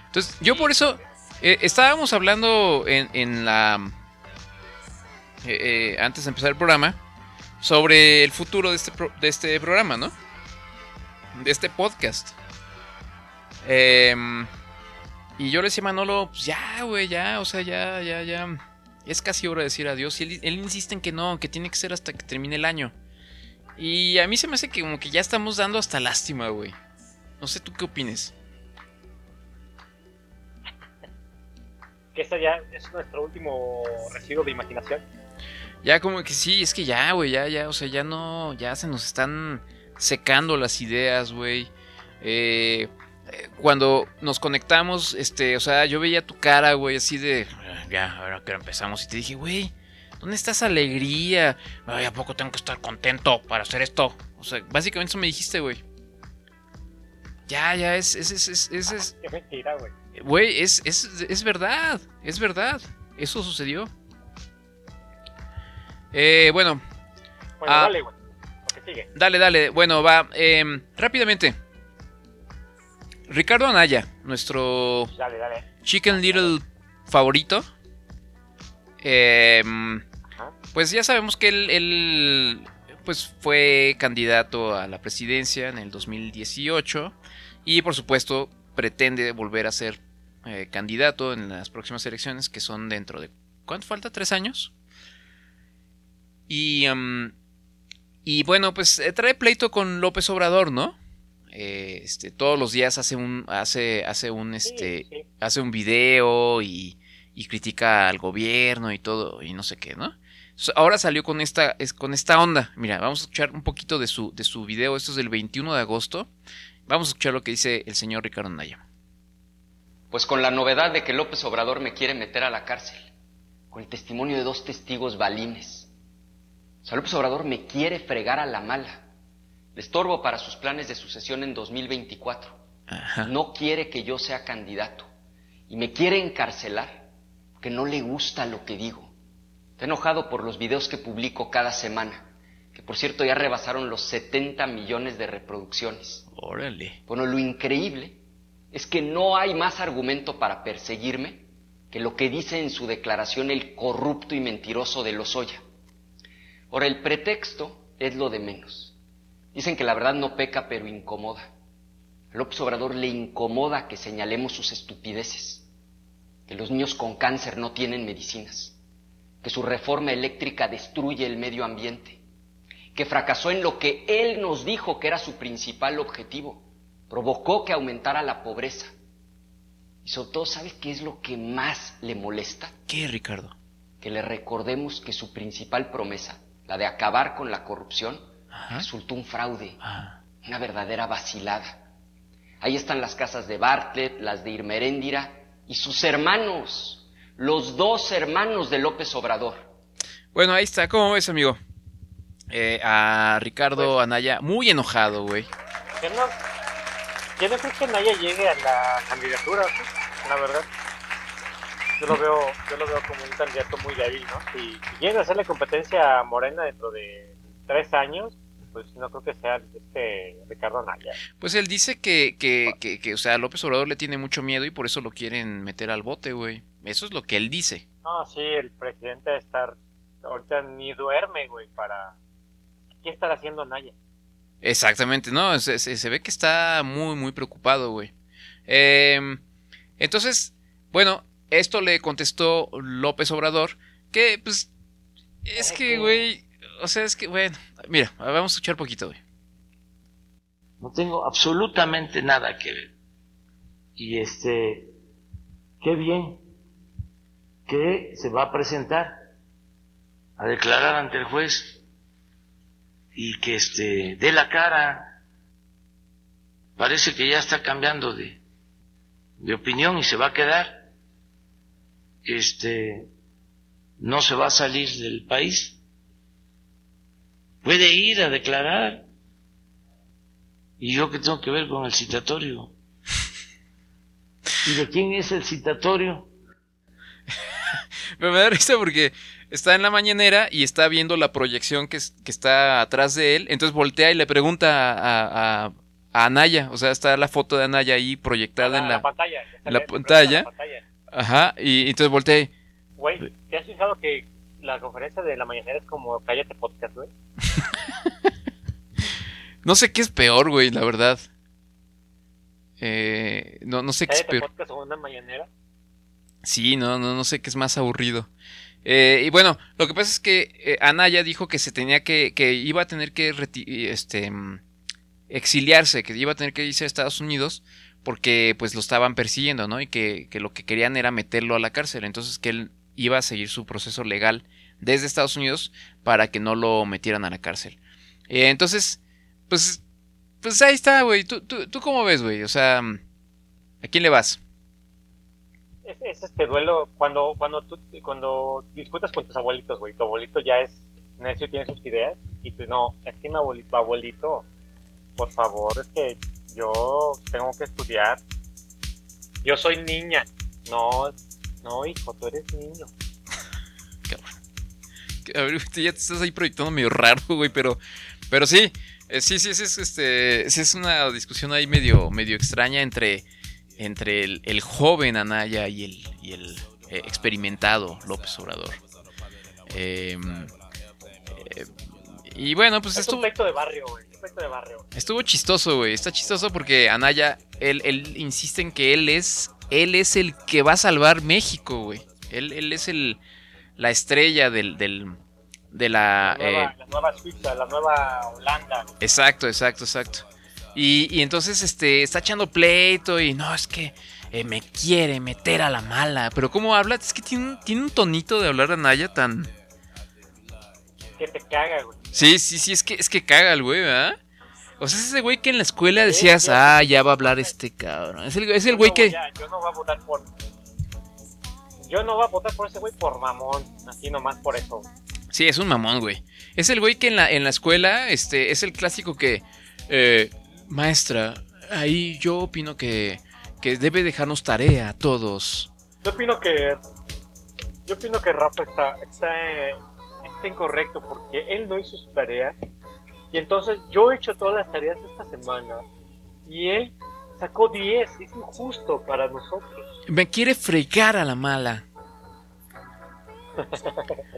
Entonces, yo por eso eh, estábamos hablando en, en la eh, eh, antes de empezar el programa, sobre el futuro de este, pro- de este programa, ¿no? De este podcast. Em, y yo le decía a Manolo, pues ya, güey, ya, o sea, ya, ya, ya. Es casi hora de decir adiós. Y él, insiste en que no, que tiene que ser hasta que termine el año. Y a mí se me hace que como que ya estamos dando hasta lástima, güey. No sé tú qué opines. Que ya es nuestro último residuo de imaginación. Ya como que sí, es que ya, güey, ya, ya, o sea, ya no, ya se nos están secando las ideas, güey. Eh, eh, cuando nos conectamos, este, o sea, yo veía tu cara, güey, así de, "Ah, ya, ahora que empezamos, y te dije, güey, ¿dónde está esa alegría? Ay, ¿a poco tengo que estar contento para hacer esto? O sea, básicamente eso me dijiste, güey. Ya, ya, es, es, es, es, es, es- Qué mentira, güey. Güey, es, es, es verdad, es verdad. Eso sucedió. Eh, bueno, Bueno, Ah. dale, güey. Sigue. dale, dale. Bueno, va. em, rápidamente. Ricardo Anaya, nuestro Dale, dale. Chicken Little favorito. Em, pues ya sabemos que él, él, pues fue candidato a la presidencia en el 2018 y por supuesto pretende volver a ser eh, candidato en las próximas elecciones que son dentro de ¿cuánto falta? ¿Tres años? Y y bueno pues eh, trae pleito con López Obrador, ¿no? Eh, este todos los días hace un hace hace un este Sí, sí. hace un video y, y critica al gobierno y todo y no sé qué, ¿no? Ahora salió con esta, es- con esta onda. Mira, vamos a escuchar un poquito de su, de su video. Esto es del 21 de agosto. Vamos a escuchar lo que dice el señor Ricardo Naya. Pues con la novedad de que López Obrador me quiere meter a la cárcel, con el testimonio de dos testigos balines. O sea, López Obrador me quiere fregar a la mala. Le estorbo para sus planes de sucesión en 2024. Ajá. No quiere que yo sea candidato. Y me quiere encarcelar porque no le gusta lo que digo. Está enojado por los videos que publico cada semana, que por cierto ya rebasaron los 70 millones de reproducciones. Órale. Bueno, lo increíble es que no hay más argumento para perseguirme que lo que dice en su declaración el corrupto y mentiroso de Lozoya. Ahora, el pretexto es lo de menos. Dicen que la verdad no peca, pero incomoda. A López Obrador le incomoda que señalemos sus estupideces, que los niños con cáncer no tienen medicinas, que su reforma eléctrica destruye el medio ambiente, que fracasó en lo que él nos dijo que era su principal objetivo, provocó que aumentara la pobreza. Y sobre todo, ¿sabes qué es lo que más le molesta? ¿Qué, Ricardo? Que le recordemos que su principal promesa, la de acabar con la corrupción, Ajá. resultó un fraude, Ah, una verdadera vacilada. Ahí están las casas de Bartlett, las de Irma Heréndira y sus hermanos, los dos hermanos de López Obrador. Bueno, ahí está. ¿Cómo ves, amigo? Eh, a Ricardo Anaya, muy enojado, güey. No, yo no creo que Naya llegue a la candidatura, ¿sí? la verdad. Yo lo veo, yo lo veo como un candidato muy débil, ¿no? Si, si llega a hacerle competencia a Morena dentro de tres años, pues no creo que sea este Ricardo Naya. Pues él dice que, que, que, que, o sea, López Obrador le tiene mucho miedo y por eso lo quieren meter al bote, güey. Eso es lo que él dice. No, sí, el presidente estar ahorita ni duerme, güey, para ¿qué estar haciendo Naya? Exactamente, no, se, se- se ve que está muy, muy preocupado, güey. Em, entonces, bueno, esto le contestó López Obrador, que pues es que, güey, o sea, es que, bueno, mira, vamos a escuchar poquito, güey. No tengo absolutamente nada que ver. Y este, qué bien que se va a presentar a declarar ante el juez y que este dé la cara. Parece que ya está cambiando de, de opinión y se va a quedar. Este no se va a salir del país. Puede ir a declarar. ¿Y yo qué tengo que ver con el citatorio? ¿Y de quién es el citatorio? Me da risa porque está en la mañanera y está viendo la proyección que, es- que está atrás de él. Entonces voltea y le pregunta a, a, a Anaya. O sea, está la foto de Anaya ahí proyectada en la, pantalla. en la pantalla. la pantalla. Ajá, y entonces voltea y, Güey, ¿te has fijado que la conferencia de la mañanera es como Cállate Podcast, güey. No sé qué es peor, güey, la verdad. Eh, no, no sé qué es Cállate peor. Podcast o una mañanera. Sí, no, no, no sé qué es más aburrido. Eh, y bueno, lo que pasa es que eh, Anaya dijo que se tenía que, que iba a tener que este, mm, exiliarse, que iba a tener que irse a Estados Unidos porque pues lo estaban persiguiendo, ¿no? Y que, que lo que querían era meterlo a la cárcel. Entonces que él iba a seguir su proceso legal desde Estados Unidos para que no lo metieran a la cárcel. Eh, entonces, pues, pues ahí está, güey. ¿Tú, tú, ¿Tú cómo ves, güey? O sea, ¿a quién le vas? Es, es este duelo cuando cuando tú cuando discutas con tus abuelitos, güey. Tu abuelito ya es necio, tiene sus ideas y tú no, es que mi abuelito, abuelito, por favor, es que yo tengo que estudiar. Yo soy niña. No, no, hijo, tú eres niño. A ver, usted ya te estás ahí proyectando medio raro, güey, pero, pero sí, eh, sí, sí, sí, es, este, sí es una discusión ahí medio, medio extraña entre, entre el, el joven Anaya y el, y el eh, experimentado López Obrador. Eh, eh, y bueno, pues es estuvo, un de barrio, güey. De barrio. estuvo chistoso, güey. Está chistoso porque Anaya, él, él insiste en que él es, él es el que va a salvar México, güey. Él, él es el, la estrella del, del, de la... La nueva, eh, la nueva Suiza, la nueva Holanda. Exacto, exacto, exacto. Y, y entonces este está echando pleito y no, es que eh, me quiere meter a la mala. Pero ¿cómo habla? Es que tiene, un- tiene un tonito de hablar a Naya tan... Que te caga, güey. Sí, sí, sí, es que, es que caga el güey, ¿verdad? O sea, es ese güey que en la escuela decías, ah, ya va a hablar este cabrón. Es el, es el güey no que... yo no voy a votar por. Yo no voy a votar por ese güey por mamón. Así nomás por eso. Sí, es un mamón, güey. Es el güey que en la, en la escuela, este, es el clásico que, eh, maestra, ahí yo opino que, que debe dejarnos tarea a todos. Yo opino que. Yo opino que Rafa está, está, está incorrecto porque él no hizo su tarea. Y entonces yo he hecho todas las tareas esta semana. Y él sacó 10. Es injusto para nosotros. Me quiere fregar a la mala.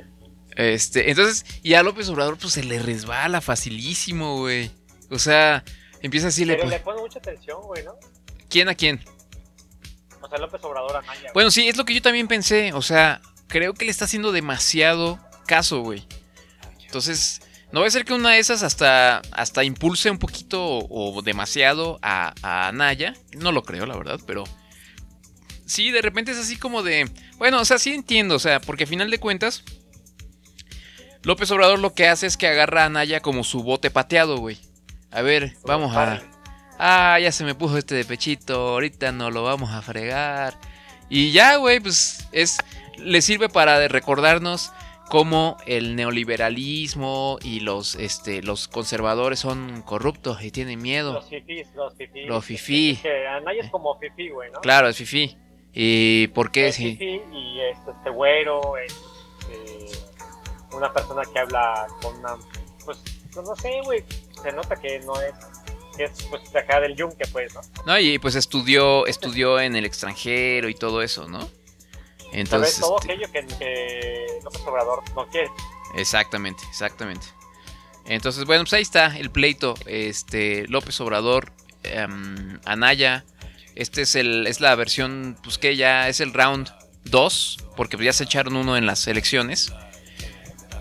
Este, entonces, y a López Obrador, pues se le resbala facilísimo, güey. O sea, empieza a decirle, Pero le pone mucha atención, güey, ¿no? ¿quién a quién? O sea, López Obrador a Naya. Bueno, sí, es lo que yo también pensé. O sea, creo que le está haciendo demasiado caso, güey. Entonces, no va a ser que una de esas hasta, hasta impulse un poquito o, o demasiado a, a Anaya. No lo creo, la verdad, pero. Sí, de repente es así como de. Bueno, o sea, sí entiendo, o sea, porque a final de cuentas. López Obrador lo que hace es que agarra a Anaya como su bote pateado, güey. A ver, vamos a. Ah, ya se me puso este de pechito, ahorita no lo vamos a fregar. Y ya, güey, pues es le sirve para recordarnos cómo el neoliberalismo y los este los conservadores son corruptos y tienen miedo. Los fifís, los fifís. Los fifí. Que Anaya es como fifí, güey, ¿no? Claro, es fifi. ¿Y por qué? Es Sí. fifí y es este güero, es este, una persona que habla con una. Pues, pues no sé, güey. Se nota que no es. Que es pues de acá del yunque, pues, ¿no? No, y pues estudió estudió en el extranjero y todo eso, ¿no? Entonces, todo este, aquello que, que López Obrador no quiere. Exactamente, exactamente. Entonces, bueno, pues ahí está el pleito. Este, López Obrador, em, Anaya. Este es el, es la versión, pues que ya es el round 2, porque ya se echaron uno en las elecciones.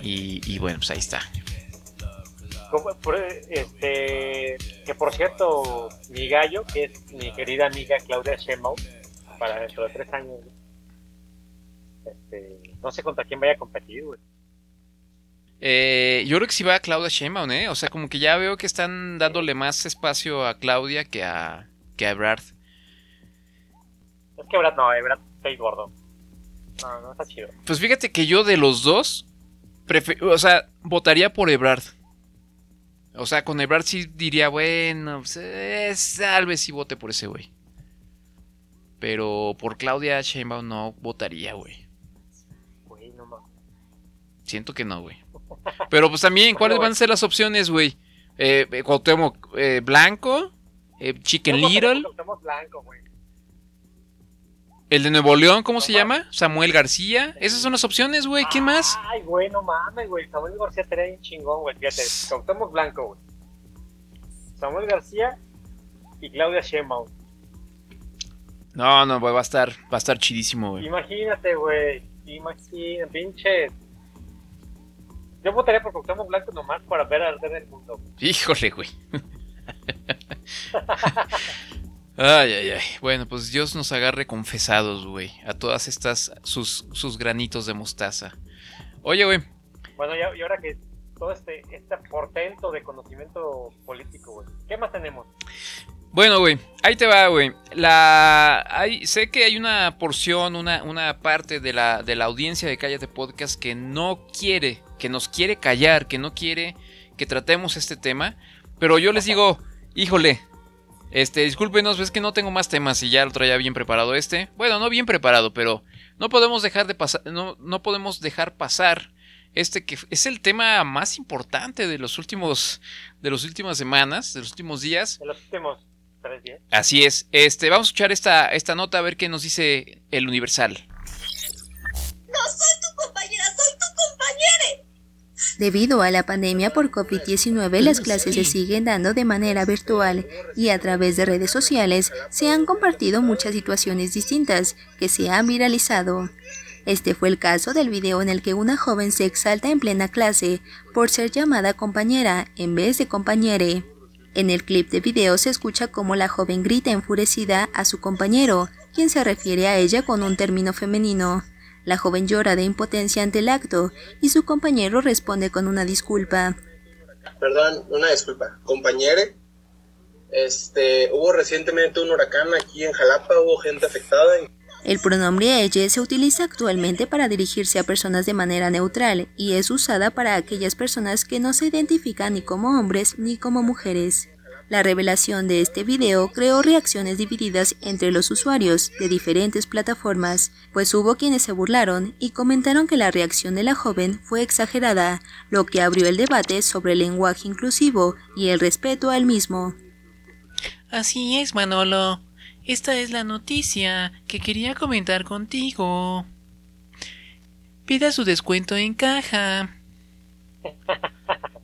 Y, y bueno, pues ahí está. Como- este, que por cierto, mi gallo, que es mi querida amiga Claudia Sheinbaum, para dentro de tres años, este, no sé contra quién vaya a competir, güey. Eh, yo creo que sí va a Claudia Sheinbaum, ¿eh? O sea, como que ya veo que están dándole más espacio a Claudia que a, que a Ebrard. Es que Brad no, eh, Brad está gordo. No, no está chido. Pues fíjate que yo de los dos, o sea, votaría por Ebrard. O sea, con Ebrard sí diría, bueno, pues, eh, tal vez sí vote por ese güey. Pero por Claudia Sheinbaum no votaría, güey. Güey, no mames. Siento que no, güey. Pero pues también, ¿cuáles van a ser las opciones, güey? Eh, eh, Cuauhtémoc, eh, Blanco, eh, Chicken Little. Blanco, güey. El de Nuevo León, ¿cómo se llama? Samuel García. Esas son las opciones, güey. ¿Qué más? Ay, güey, no mames, güey. Samuel García estaría bien chingón, güey. Fíjate, Cuauhtémoc Blanco, güey. Samuel García y Claudia Sheinbaum. No, no, güey, va a estar, va a estar chidísimo, güey. Imagínate, güey. Imagínate, pinche. Yo votaría por Cuauhtémoc Blanco nomás para ver arder el mundo. Híjole, güey. Ay, ay, ay. Bueno, pues Dios nos agarre confesados, güey. A todas estas, sus, sus granitos de mostaza. Oye, güey. Bueno, y, y ahora que todo este, este portento de conocimiento político, güey. ¿Qué más tenemos? Bueno, güey, ahí te va, güey. La, hay, sé que hay una porción, una, una parte de la, de la audiencia de Cállate Podcast que no quiere, que nos quiere callar, que no quiere que tratemos este tema. Pero yo les digo, híjole, este, discúlpenos, es que no tengo más temas y ya lo traía bien preparado este. Bueno, no bien preparado, pero no podemos dejar de pasar, no, no podemos dejar pasar este que es el tema más importante de los últimos, de las últimas semanas, de los últimos días. En los últimos tres días. Así es. Este, vamos a escuchar esta, esta nota a ver qué nos dice el Universal. No soy tu compañera, soy tu compañera. Debido a la pandemia por COVID-19, las clases se siguen dando de manera virtual y a través de redes sociales se han compartido muchas situaciones distintas que se han viralizado. Este fue el caso del video en el que una joven se exalta en plena clase por ser llamada compañera en vez de compañere. En el clip de video se escucha cómo la joven grita enfurecida a su compañero, quien se refiere a ella con un término femenino. La joven llora de impotencia ante el acto y su compañero responde con una disculpa. Perdón, una disculpa. Compañere, este, hubo recientemente un huracán aquí en Jalapa, hubo gente afectada. El pronombre ella se utiliza actualmente para dirigirse a personas de manera neutral y es usada para aquellas personas que no se identifican ni como hombres ni como mujeres. La revelación de este video creó reacciones divididas entre los usuarios de diferentes plataformas, pues hubo quienes se burlaron y comentaron que la reacción de la joven fue exagerada, lo que abrió el debate sobre el lenguaje inclusivo y el respeto al mismo. Así es, Manolo. Esta es la noticia que quería comentar contigo. Pida su descuento en caja.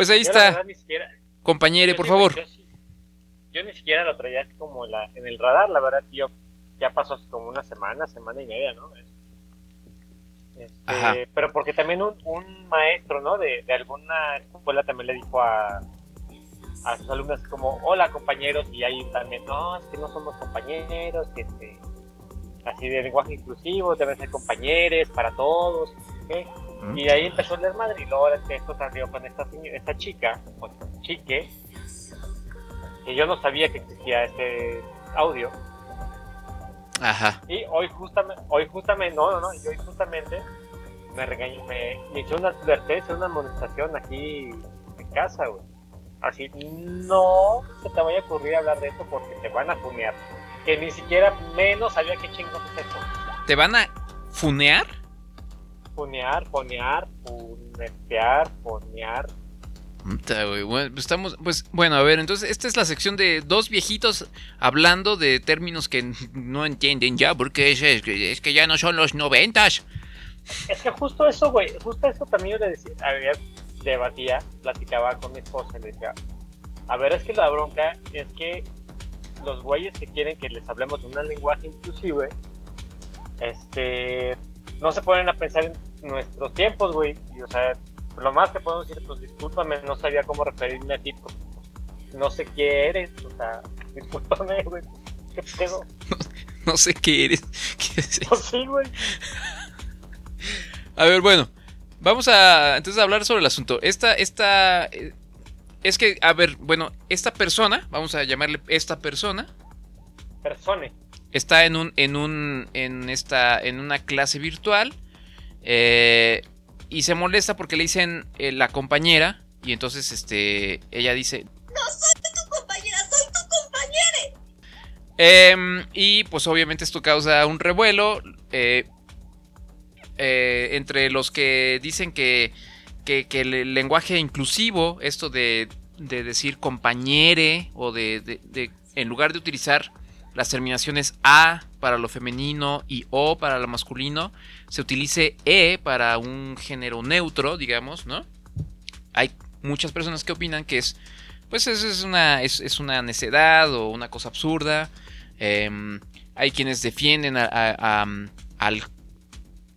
Pues ahí Yo, está. verdad, ni siquiera- Compañere, por favor. Yo, ni siquiera lo traía así como la, en el radar, la verdad, yo ya pasó como una semana, semana y media, ¿no? Este, Ajá. pero porque también un, un maestro, ¿no? De, de alguna escuela también le dijo a, a sus alumnos como, hola compañeros, y ahí también, no, es que no somos compañeros, que este, así de lenguaje inclusivo, deben ser compañeros para todos, Y de ahí empezó el desmadre y luego este, esto salió con esta, chica, o chique, que yo no sabía que existía este audio. Ajá. Y hoy justamente, hoy justamente, no, no, no, y hoy justamente me regañó, me, me hizo una advertencia, una amonestación aquí en casa, güey. Así, no se te vaya a ocurrir hablar de esto porque te van a funear. Que ni siquiera menos sabía qué chingos es eso. ¿Te van a funear? Funear, fonear, funetear, fonear. Bueno, pues estamos, pues bueno, a ver, entonces esta es la sección de dos viejitos hablando de términos que no entienden ya, porque es, es que- es que ya no son los noventas. Es que justo eso, güey, justo eso también yo le decía, había, debatía, platicaba con mi esposa y le decía, a ver, es que la bronca es que los güeyes que quieren que les hablemos de un lenguaje inclusive, este, no se ponen a pensar en nuestros tiempos, güey, y o sea, lo más que podemos decir, pues discúlpame, no sabía cómo referirme a ti, pues, no sé qué eres, o sea, discúlpame, güey, qué pedo, No sé qué eres. ¿Qué es pues sí, güey. A ver, bueno, vamos a entonces a hablar sobre el asunto. Esta, esta, eh, es que, a ver, bueno, esta persona, vamos a llamarle esta persona, Persone. está en un, en un, en esta, en una clase virtual eh, y se molesta porque le dicen eh, la compañera y entonces, este, ella dice, No soy tu compañera, soy tu compañera. Em, y pues obviamente esto causa un revuelo eh, entre los que dicen que, que, que el lenguaje inclusivo, esto de, de decir compañere o de, de- de- en lugar de utilizar las terminaciones A para lo femenino y O para lo masculino, se utilice E para un género neutro, digamos, ¿no? Hay muchas personas que opinan que es, pues es, es una, es, es una necedad o una cosa absurda. Em, hay quienes defienden al,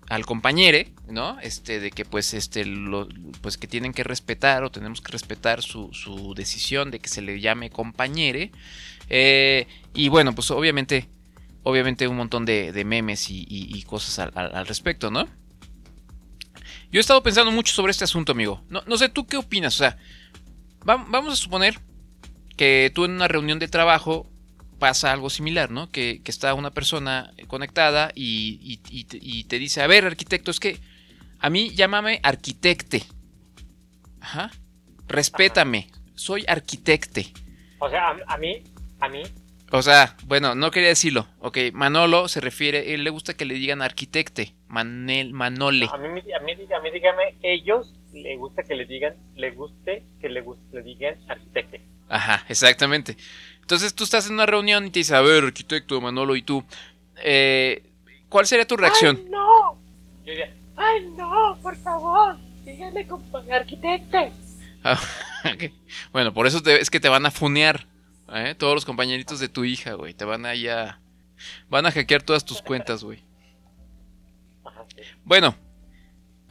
al compañere, ¿no? Este, de que pues, este, pues que tienen que respetar o tenemos que respetar su, su decisión de que se le llame compañere. Eh, y bueno, pues obviamente, obviamente un montón de, de memes y, y- y cosas al, al- al respecto, ¿no? Yo he estado pensando mucho sobre este asunto, amigo. No, no sé, ¿tú qué opinas? O sea, va- vamos a suponer que tú en una reunión de trabajo pasa algo similar, ¿no? Que, que está una persona conectada y, y- te- dice, a ver, arquitecto, es que a mí llámame arquitecte. Ajá. Respétame. Soy arquitecte. O sea, a, a mí, a mí, O sea, bueno, no quería decirlo. Ok, Manolo se refiere, él le gusta que le digan arquitecte. Manel, Manole. a mí, a mí, a mí dígame, ellos le gusta que le digan, le guste que le, guste, le digan arquitecte. Ajá, exactamente. Entonces tú estás en una reunión y te dice, a ver, arquitecto, Manolo, y tú, eh, ¿cuál sería tu reacción? ¡Ay, no! Yo diría, ¡ay, no! Por favor, díganme compa- arquitecte. Ah. Bueno, por eso te- es que te van a funear. ¿Eh? Todos los compañeritos de tu hija, güey. Te van a ya. Van a hackear todas tus cuentas, güey. Bueno,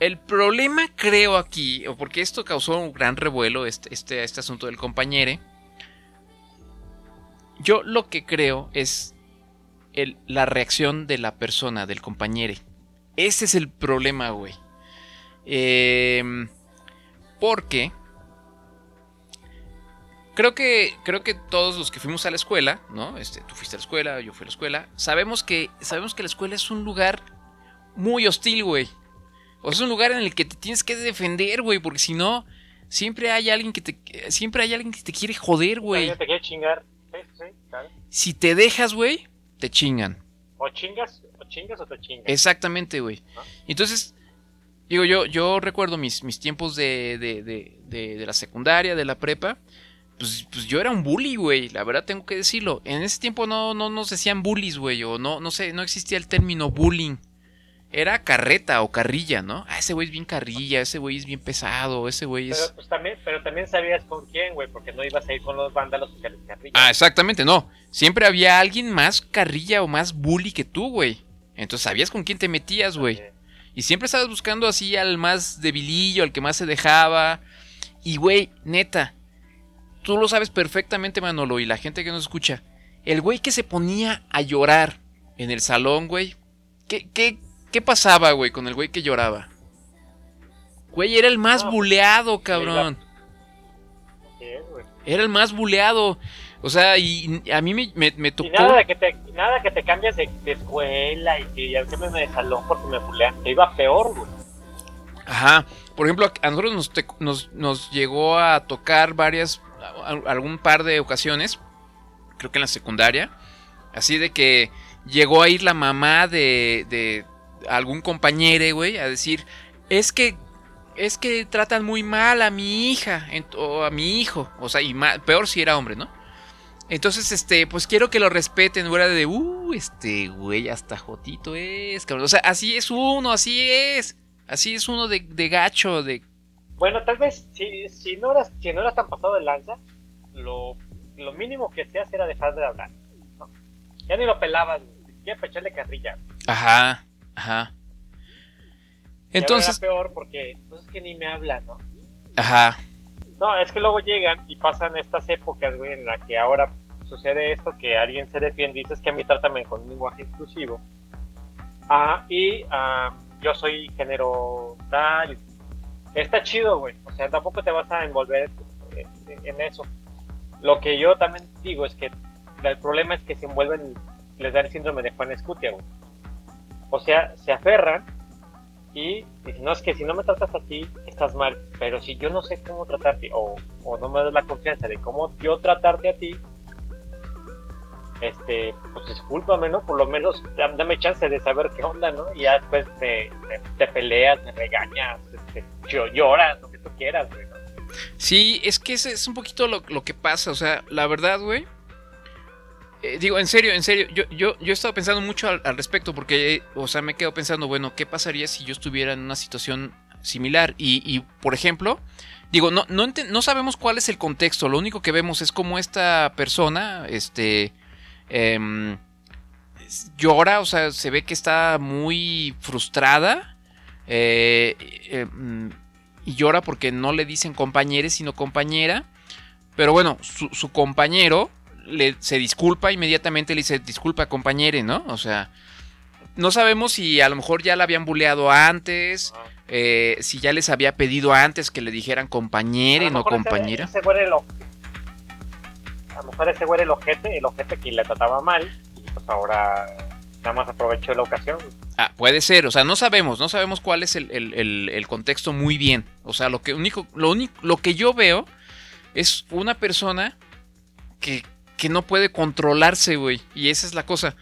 el problema creo aquí, o porque esto causó un gran revuelo, este, este, este asunto del compañere. Yo lo que creo es la reacción de la persona, del compañere. Ese es el problema, güey. Em, porque creo que creo que todos los que fuimos a la escuela, ¿no? Este, tú fuiste a la escuela, yo fui a la escuela, sabemos que sabemos que la escuela es un lugar muy hostil, güey. O sea, es un lugar en el que te tienes que defender, güey, porque si no siempre hay alguien que te siempre hay alguien que te quiere joder, güey. Te quiere chingar. Sí, sí, claro. Si te dejas, güey, te chingan. O chingas, o chingas o te chingas. Exactamente, güey. Entonces, digo, yo, yo recuerdo mis, mis tiempos de, de, de- de la secundaria, de la prepa. Pues, pues yo era un bully, güey. La verdad tengo que decirlo. En ese tiempo no, no nos decían bullies, güey. O no, no sé, no existía el término bullying. Era carreta o carrilla, ¿no? Ah, ese güey es bien carrilla, ese güey es bien pesado, ese güey es... Pero, pues, también, pero también sabías con quién, güey, porque no ibas a ir con los vándalos que les carrillas. Ah, exactamente, no. Siempre había alguien más carrilla o más bully que tú, güey. Entonces sabías con quién te metías, güey. Y siempre estabas buscando así al más debilillo, al que más se dejaba. Y, güey, neta, tú lo sabes perfectamente, Manolo, y la gente que nos escucha. El güey que se ponía a llorar en el salón, güey. ¿Qué, qué, qué pasaba, güey, con el güey que lloraba? Güey, era el más buleado, cabrón. Güey. Era el más buleado. O sea, y a mí me, me, me tocó. Y nada que te, nada que te cambias de, de escuela y que ya me de salón porque me bulean. Te iba peor, güey. Ajá. Por ejemplo, a nosotros nos, te- nos, nos llegó a tocar varias, algún par de ocasiones, creo que en la secundaria, así de que llegó a ir la mamá de, de algún compañero, güey, a decir, es que, es que tratan muy mal a mi hija o a mi hijo, o sea, y ma- peor si era hombre, ¿no? Entonces, este, pues quiero que lo respeten, fuera de, uh, este güey, hasta Jotito es, cabrón. O sea, así es uno, así es. Así es uno de, de gacho, de... Bueno, tal vez si, si, no eras, si no eras tan pasado de lanza, lo, lo mínimo que hacías era dejar de hablar. ¿no? Ya ni lo pelabas, siquiera para echarle carrilla. Ajá, ajá. Entonces, Era peor porque, pues es que ni me hablan, ¿no? ajá, No, es que luego llegan y pasan estas épocas, güey, en la que ahora sucede esto, que alguien se defiende y dices que a mí trátame con un lenguaje inclusivo. Ah, y ah, yo soy género tal. Está chido, güey. O sea, tampoco te vas a envolver eh, en eso. Lo que yo también digo es que el problema es que se envuelven, les da el síndrome de Juan Escutia. O sea, se aferran y dicen, no, es que si no me tratas así, estás mal. Pero si yo no sé cómo tratarte o, o no me das la confianza de cómo yo tratarte a ti, este, pues discúlpame, ¿no? Por lo menos dam- dame chance de saber qué onda, ¿no? Y ya después te, te, te peleas, te regañas, este, llo- lloras, lo que tú quieras, güey. Sí, es que es un poquito lo, que pasa. O sea, la verdad, güey. eh, digo, en serio, en serio, yo, yo, he estado pensando mucho al, respecto porque, o sea, me quedo pensando, bueno, ¿qué pasaría si yo estuviera en una situación similar? Y, por ejemplo, digo, no, no, no sabemos cuál es el contexto, lo único que vemos es cómo esta persona, este, em, llora, o sea, se ve que está muy frustrada eh, eh, mm, y llora porque no le dicen compañeros, sino compañera. Pero bueno, su, su compañero le, se disculpa inmediatamente, le dice, disculpa compañere, ¿no? O sea, no sabemos si a lo mejor ya la habían buleado antes, eh, si ya les había pedido antes que le dijeran compañere, no ese- compañera. Ese, güey era el o- a lo mejor ese güey era el ojete, el ojete que le trataba mal, y pues ahora nada más aprovechó la ocasión. Ah, puede ser, o sea, no sabemos, no sabemos cuál es el, el- el- contexto muy bien. O sea, lo que único, lo único, lo que yo veo es una persona que, que no puede controlarse, güey. Y esa es la cosa.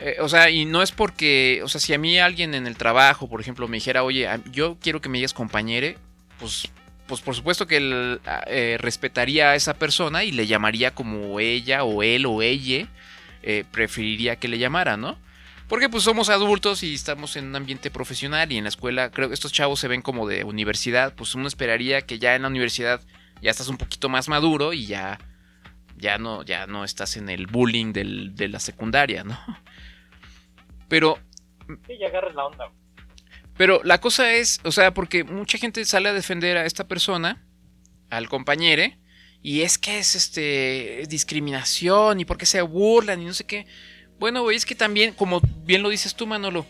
Eh, o sea, y no es porque, o sea, si a mí alguien en el trabajo, por ejemplo, me dijera, oye, yo quiero que me digas compañere, pues, pues por supuesto que él, eh, respetaría a esa persona y le llamaría como ella o él o ella eh, preferiría que le llamara, ¿no? Porque pues somos adultos y estamos en un ambiente profesional y en la escuela, creo que estos chavos se ven como de universidad, pues uno esperaría que ya en la universidad ya estás un poquito más maduro y ya ya no ya no estás en el bullying del- de la secundaria, ¿no? Pero Sí, ya agarres la onda. pero la cosa es, o sea, porque mucha gente sale a defender a esta persona, al compañero, y es que es este discriminación y porque se burlan y no sé qué. Bueno, güey, es que también, como bien lo dices tú, Manolo,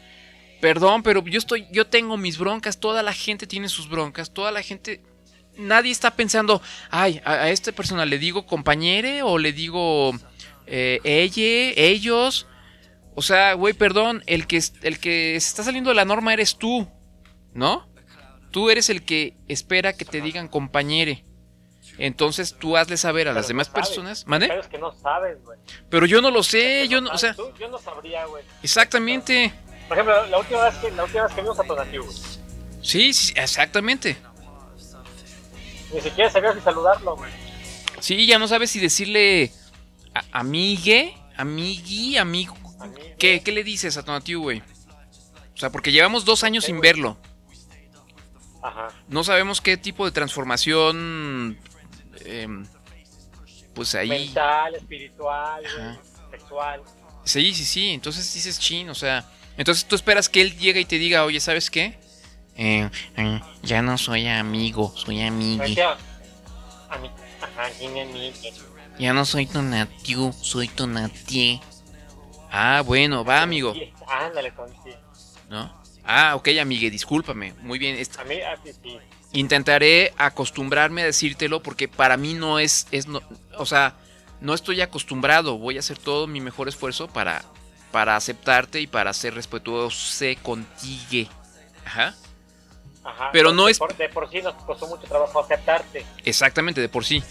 perdón, pero yo estoy, yo tengo mis broncas, toda la gente tiene sus broncas, toda la gente, nadie está pensando, ay, a, esta persona le digo compañere o le digo eh, ella, ellos. O sea, güey, perdón, el que, el que se está saliendo de la norma eres tú, ¿no? Tú eres el que espera que te digan compañere. Entonces tú hazle saber a las demás no personas. ¿Mande? Pero es que no sabes, güey. Pero yo no lo sé, yo no, o sea, Tú- yo no sabría, güey. exactamente. Por ejemplo, la última vez que, la última vez que vimos a Tonatiuh, güey. Sí, sí, exactamente. Ni siquiera sabía si saludarlo, güey. Sí, ya no sabes si decirle a- amigue, amigui, amigo. ¿Qué, ¿Qué le dices a Tonatiu, güey? O sea, porque llevamos dos años sin verlo. Ajá. No sabemos qué tipo de transformación. Em, pues ahí. Mental, espiritual, Ajá. sexual. Sí, sí, sí. Entonces dices chin, o sea. Entonces tú esperas que él llegue y te diga, oye, ¿sabes qué? Eh, eh, ya no soy amigo, soy amigui. Ya no soy Tonatiu, soy Tonatie. Ah, bueno, va, amigo. Ándale. ¿No? Ah, ok, amigue, discúlpame. Muy bien. est- A mí, a mí sí. Intentaré acostumbrarme a decírtelo porque para mí no es, es no- o sea, no estoy acostumbrado. Voy a hacer todo mi mejor esfuerzo para, para aceptarte y para ser respetuoso contigo. Ajá. Ajá. Pero no de es- Por, de por sí nos costó mucho trabajo aceptarte. Exactamente, de por sí.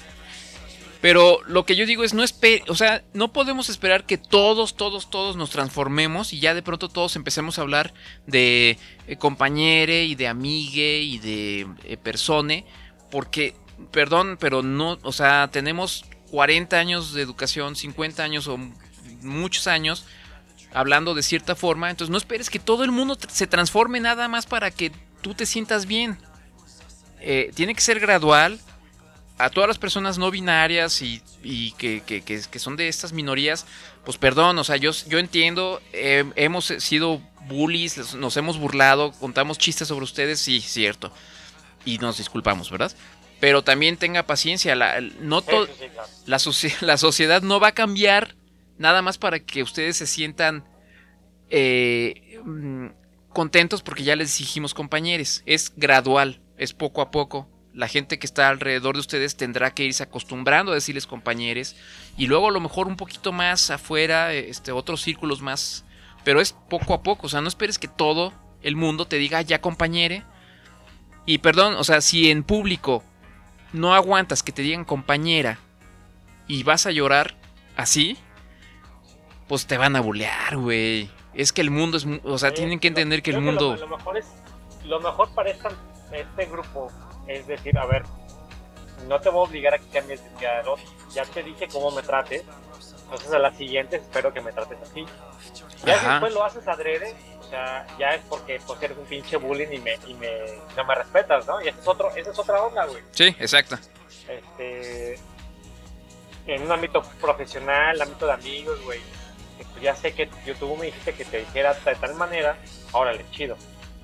Pero lo que yo digo es, no o sea, no podemos esperar que todos, todos, todos nos transformemos y ya de pronto todos empecemos a hablar de eh, compañere y de amigue y de eh, persone, porque, perdón, pero no, o sea, tenemos 40 años de educación, 50 años o muchos años hablando de cierta forma, entonces no esperes que todo el mundo se transforme nada más para que tú te sientas bien. Eh, tiene que ser gradual, a todas las personas no binarias y, y que, que- que- que son de estas minorías, pues perdón, o sea, yo, yo entiendo, eh, hemos sido bullies, nos hemos burlado, contamos chistes sobre ustedes, sí, cierto, y nos disculpamos, ¿verdad? Pero también tenga paciencia, la, no to- Sí, sí, sí, claro. la, la sociedad no va a cambiar nada más para que ustedes se sientan eh, mm, contentos porque ya les dijimos compañeros. Es gradual, es poco a poco. La gente que está alrededor de ustedes tendrá que irse acostumbrando a decirles compañeros. Y luego a lo mejor un poquito más afuera, este, otros círculos más. Pero es poco a poco. O sea, no esperes que todo el mundo te diga "Ah, ya compañere. Y perdón, o sea, si en público no aguantas que te digan compañera y vas a llorar así, pues te van a bulear, güey. Es que el mundo es, o sea, Sí, tienen que entender que el mundo lo, lo mejor es, lo mejor para esta- este grupo es decir, a ver, no te voy a obligar a que cambies de otro. Ya te dije cómo me trates, Entonces a las siguientes espero que me trates así. Ya Ajá. después lo haces adrede, o sea, ya es porque pues, eres un pinche bullying y, me, y me, no me respetas, ¿no? Y esa es, otro, esa es otra onda, güey. Sí, exacto. Este, en un ámbito profesional, ámbito de amigos, güey. pues ya sé que yo, tú me dijiste que te dijera de tal manera, órale, chido.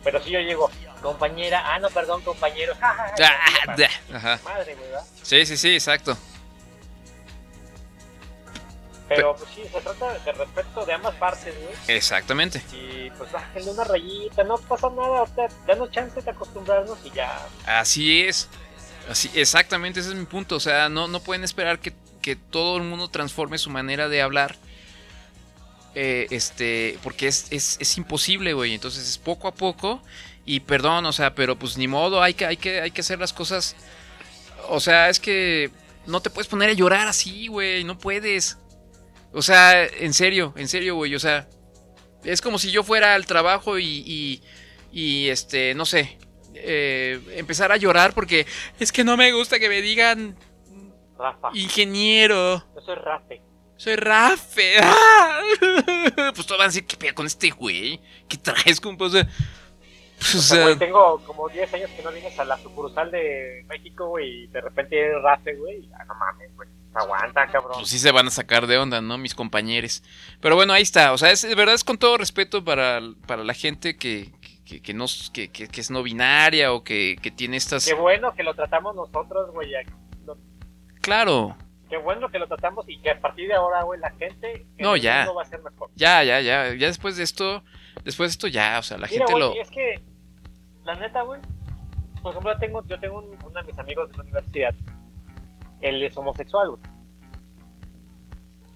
Pero si yo llego, compañera, ah, no, perdón, compañero, ja, ja, ja, Ah, Ajá. madre, ¿verdad? Sí, sí, sí, exacto. Pero pues sí, se trata de respeto de ambas partes, güey. Exactamente. Y pues bájenle una rayita, no pasa nada, ahorita danos chance de acostumbrarnos y ya. Así es. Así, exactamente, ese es mi punto. O sea, no, no pueden esperar que, que todo el mundo transforme su manera de hablar. Eh, este, porque es, es, es imposible, güey. Entonces es poco a poco. Y perdón, o sea, pero pues ni modo, hay que, hay que, hay que hacer las cosas. O sea, es que no te puedes poner a llorar así, güey. No puedes. O sea, en serio, en serio, güey. O sea, es como si yo fuera al trabajo y, y, y, este, no sé, eh, empezar a llorar porque es que no me gusta que me digan Rafa. ingeniero. Yo soy Rafe. Soy Rafe. ¡Ah! Pues todos van a decir, ¿qué pedo con este güey? ¿Qué traes, compa? O sea, pues, o O sea, sea, güey, tengo como 10 años que no vienes a la sucursal de México, güey, y de repente eres Rafe, güey. Ah, no mames, güey. Aguanta, cabrón. pues sí se van a sacar de onda, ¿no? Mis compañeros. Pero bueno, ahí está. O sea, es, de verdad es con todo respeto para, para la gente que, que, que no, que, que- es no binaria o que, que tiene estas... Qué bueno que lo tratamos nosotros, güey. Claro. Qué bueno que lo tratamos y que a partir de ahora, güey, la gente en No, ya. mundo va a ser mejor. Ya, ya, ya. Ya después de esto, después de esto ya, o sea, la Mira, gente güey, lo... es que, la neta, güey, por ejemplo, yo tengo, yo tengo un- uno de mis amigos de la universidad, él es homosexual, güey.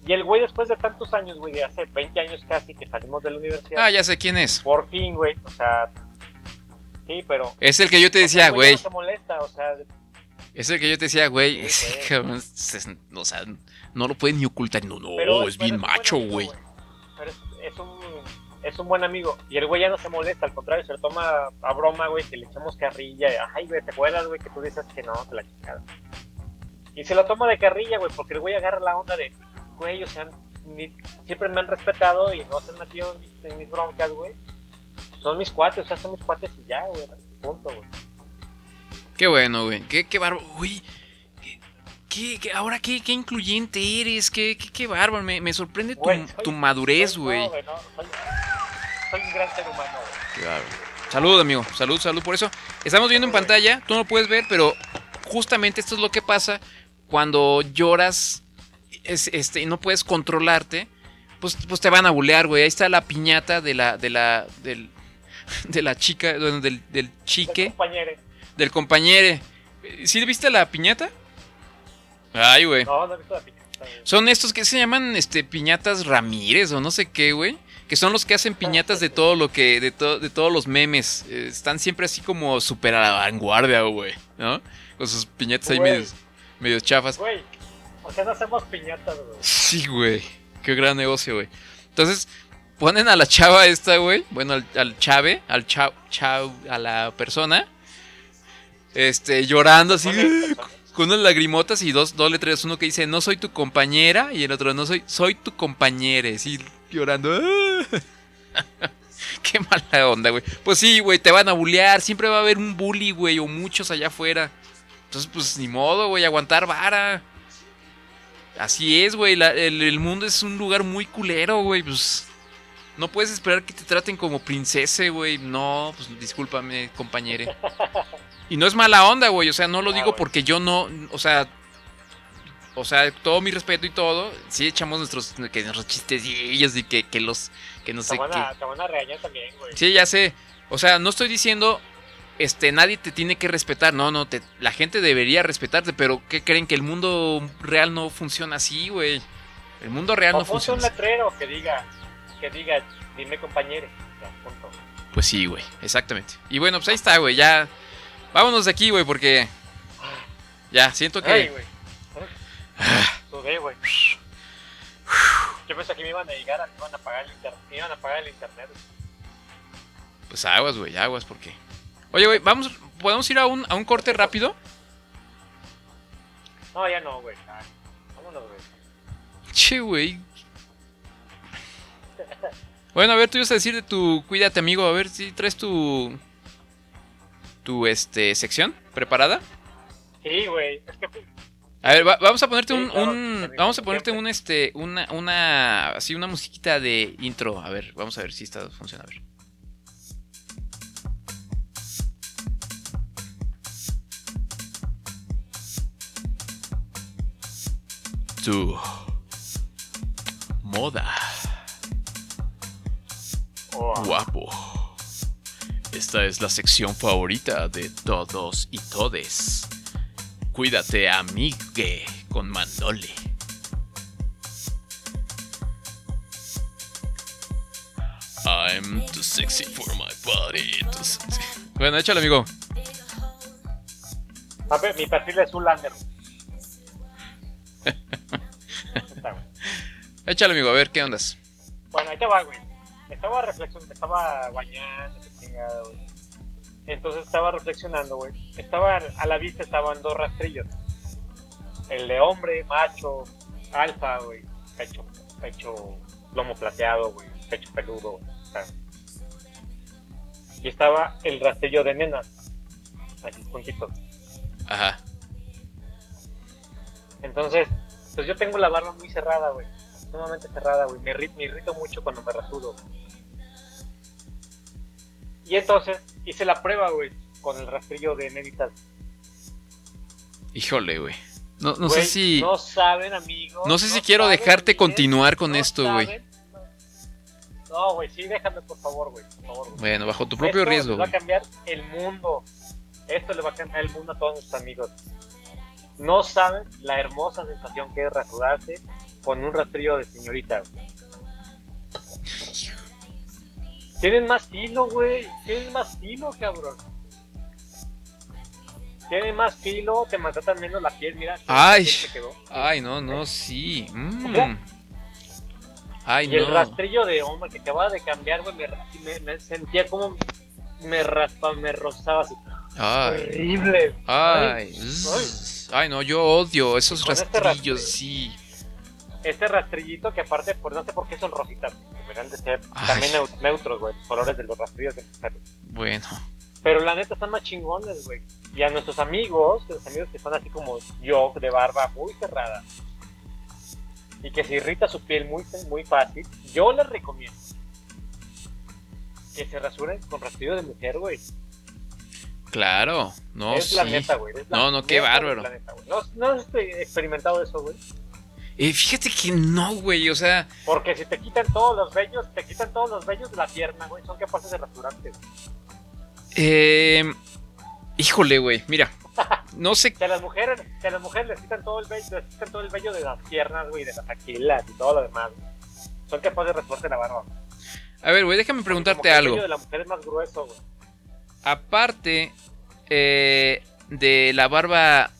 Y el güey, después de tantos años, güey, de hace 20 años casi que salimos de la universidad, Ah, ya sé quién es. por fin, güey, o sea, sí, pero... Es el que yo te decía, güey. No se molesta, o sea, Es el que yo te decía, güey. Ese cabrón, es- o sea, no lo pueden ni ocultar. No, no, Pero- es pero bien es macho, güey. pero es, es un es un buen amigo y el güey ya no se molesta al contrario se lo toma a broma güey que le echamos carrilla ay güey te acuerdas güey que tú dices que no te la chingada y se lo toma de carrilla güey porque el güey agarra la onda de güey o sea ni- siempre me han respetado y no se han metido en mis, en mis broncas güey son mis cuates o sea son mis cuates y ya güey punto güey Qué bueno, güey. Qué, qué bárbaro. Uy. Qué, qué- ahora qué, qué incluyente eres. Qué, qué, qué bárbaro. Me, me sorprende tu, soy- tu madurez, güey. no, soy, soy un gran ser humano güey. Salud, amigo. Salud, salud por eso. Estamos viendo en pantalla. Tú no puedes ver, pero justamente esto es lo que pasa cuando lloras es, este, y no puedes controlarte. Pues, pues te van a bulear, güey. Ahí está la piñata de la, de la, del, de la chica, bueno, del, del chique. compañero Del compañero. ¿Sí viste la piñata? Ay, güey. no no he visto la piñata Son estos que se llaman este piñatas Ramírez o no sé qué, güey. Que son los que hacen piñatas de todo lo que. de, to- de todos los memes. Eh, están siempre así como súper a la vanguardia, güey. ¿No? Con sus piñatas ahí medio, medio chafas. Güey, o sea, no hacemos piñatas, güey. Sí, güey. Qué gran negocio, güey. Entonces, ponen a la chava esta, güey. Bueno, al, al chave, al chau, chau, a la persona. Este, llorando así. Con unas lagrimotas y dos, dos letreros. Uno que dice, no soy tu compañera. Y el otro, no soy, soy tu compañera. Así, llorando. Qué mala onda, güey. Pues sí, güey, te van a bullear. Siempre va a haber un bully, güey, o muchos allá afuera. Entonces, pues ni modo, güey, aguantar vara. Así es, güey. El, el mundo es un lugar muy culero, güey. Pues no puedes esperar que te traten como princesa, güey. No, pues discúlpame, compañere. Y no es mala onda, güey. O sea, no lo digo porque yo no. O sea. O sea, todo mi respeto y todo. Sí echamos nuestros, que nuestros chistecillos y que, que los. Que no sé Te van, qué. a, te van a regañar también, güey. Sí, ya sé. O sea, no estoy diciendo, este, nadie te tiene que respetar. No, no, te, la gente debería respetarte, pero ¿qué creen que el mundo real no funciona así, güey? El mundo real O no funciona un letrero que diga, que diga, dime compañero. Ya, punto. Pues sí, güey, exactamente. Y bueno, pues ahí está, güey, ya. Vámonos de aquí, güey, porque. Ya, siento que. Ay, güey. Sudé, güey. Yo pensé que me iban a llegar, me iban a pagar el internet, me iban a pagar el internet. Pues aguas, güey, aguas, porque. Oye, güey, vamos. ¿Podemos ir a un, a un corte rápido? No, ya no, güey. Vámonos, güey. Pinche güey. Bueno, a ver, tú ibas a decir de tu cuídate, amigo. A ver si traes tu. Tu este sección preparada. Sí, güey. Es que A ver, va- vamos a ponerte un, claro, vamos a ponerte un este una una así una musiquita de intro. A ver, vamos a ver si esta funciona. A ver. Tu moda. Guapo. Esta es la sección favorita de todos y todes. Cuídate, amigue, con Manole. I'm too sexy for my body. too sexy. Bueno, échale, amigo. A ver, mi perfil es un lander. Échale, amigo, a ver qué ondas. Bueno, ahí te va, güey. Estaba reflexionando, estaba bañando, chingada, güey. Entonces estaba reflexionando, güey. Estaba a la vista estaban dos rastrillos. El de hombre, macho, alfa, güey. Pecho, pecho, lomo plateado, güey. Pecho peludo. Y estaba el rastrillo de nena. Así, puntito. Ajá. Entonces, pues yo tengo la barba muy cerrada, güey. Sumamente cerrada, güey. Me, me irrito mucho cuando me rasuro. Y entonces hice la prueba, güey, con el rastrillo de nenitas. Híjole, güey. No, no sé si. No saben, amigos. No sé si quiero dejarte continuar con esto, güey. No, güey, sí, déjame, por favor, güey. Por favor, güey. Bueno, bajo tu propio Esto riesgo, va a cambiar el mundo. Esto le va a cambiar el mundo a todos nuestros amigos. No saben la hermosa sensación que es rasurarse con un rastrillo de señorita. güey. Tienen más filo, güey. Tienen más filo, cabrón. Tienen más filo, te maltratan menos la piel, mira. Ay. te quedó. Ay, no, no, sí. Mm. Ay, y el no. rastrillo de hombre que acababa de cambiar, güey, me, me- me sentía como me raspa, me rozaba así. Ay. Horrible. Ay. Ay. Ay, no, yo odio esos este rastrillos, sí. Este rastrillito que aparte, pues no sé por qué son rositas, deberían de ser Ay. también neu- neutros, güey, los colores de los rastrillos de perros. Bueno. Pero la neta están más chingones, güey. Y a nuestros amigos, los amigos que son así como yo, de barba muy cerrada, y que se irrita su piel muy, muy fácil, yo les recomiendo que se rasuren con rastrillo de mujer, güey. Claro. No, es sí. la neta, güey. No, no, qué bárbaro. planeta. ¿No, ¿No has exper- experimentado eso, güey? Eh, fíjate que no, güey. O sea, Porque si te quitan todos los vellos, te quitan todos los vellos de la pierna, güey, son capaces de rasurarte, güey. eh, híjole, güey. Mira, no sé. Si a las mujeres, si a las mujeres les quitan todo el vello, les quitan todo el vello de las piernas, güey, de las axilas y todo lo demás, güey. Son capaces de rasurarte la barba. güey. A ver, güey, déjame preguntarte que el algo. vello de la mujer es más grueso, güey. Aparte eh, de la barba,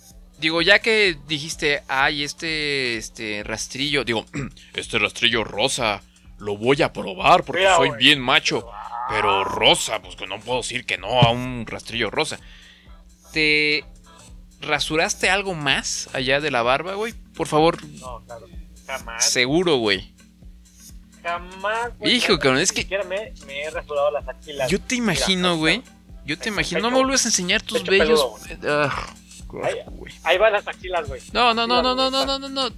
digo, ya que dijiste, ay, este, este rastrillo, digo, este rastrillo rosa, lo voy a probar porque Mira, soy bien macho, pero rosa, pues que no puedo decir que no a un rastrillo rosa. ¿Te rasuraste algo más allá de la barba, güey? Por favor, No, claro. Jamás. seguro, güey. Jamás, güey. Hijo, cabrón, es que- me, me he rasurado las axilas. Yo te imagino, güey. Yo te Pecho, imagino, no me vuelves a enseñar tus bellos. peludo, Ahí, ahí van las axilas, güey. No, no, no, no, no, no, no, no, no.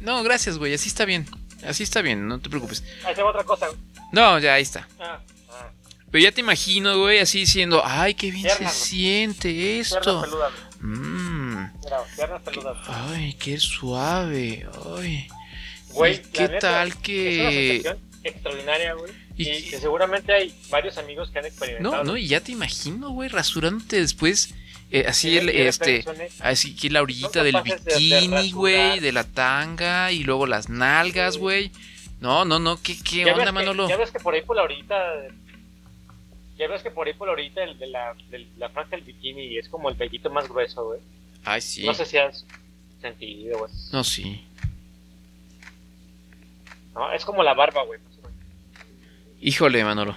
No, gracias, güey. Así está bien. Así está bien, no te preocupes. Ahí se va otra cosa, güey. No, ya ahí está. Ah, ah. Pero ya te imagino, güey, así diciendo, ay, qué bien Piernas, se güey. siente Piernas esto. peludas, güey. Mmm. Mira, piernas peludas. Ay, qué suave. Ay. Güey, ¿Y la qué neta, tal Es una que.? extraordinaria, güey. Y- Y, que seguramente hay varios amigos que han experimentado. No, no, y ya te imagino, güey, rasurándote después. Eh, así, el, este, así que la orillita del bikini, güey, de la tanga y luego las nalgas, güey. No, no, no, ¿qué, onda, que- Manolo? Ya ves que por ahí por la orillita. Ya ves que por ahí por la orillita de la, de la franja del bikini es como el vellito más grueso, güey. Ay, sí. No sé si has sentido, güey. No, sí. No, es como la barba, güey. Híjole, Manolo.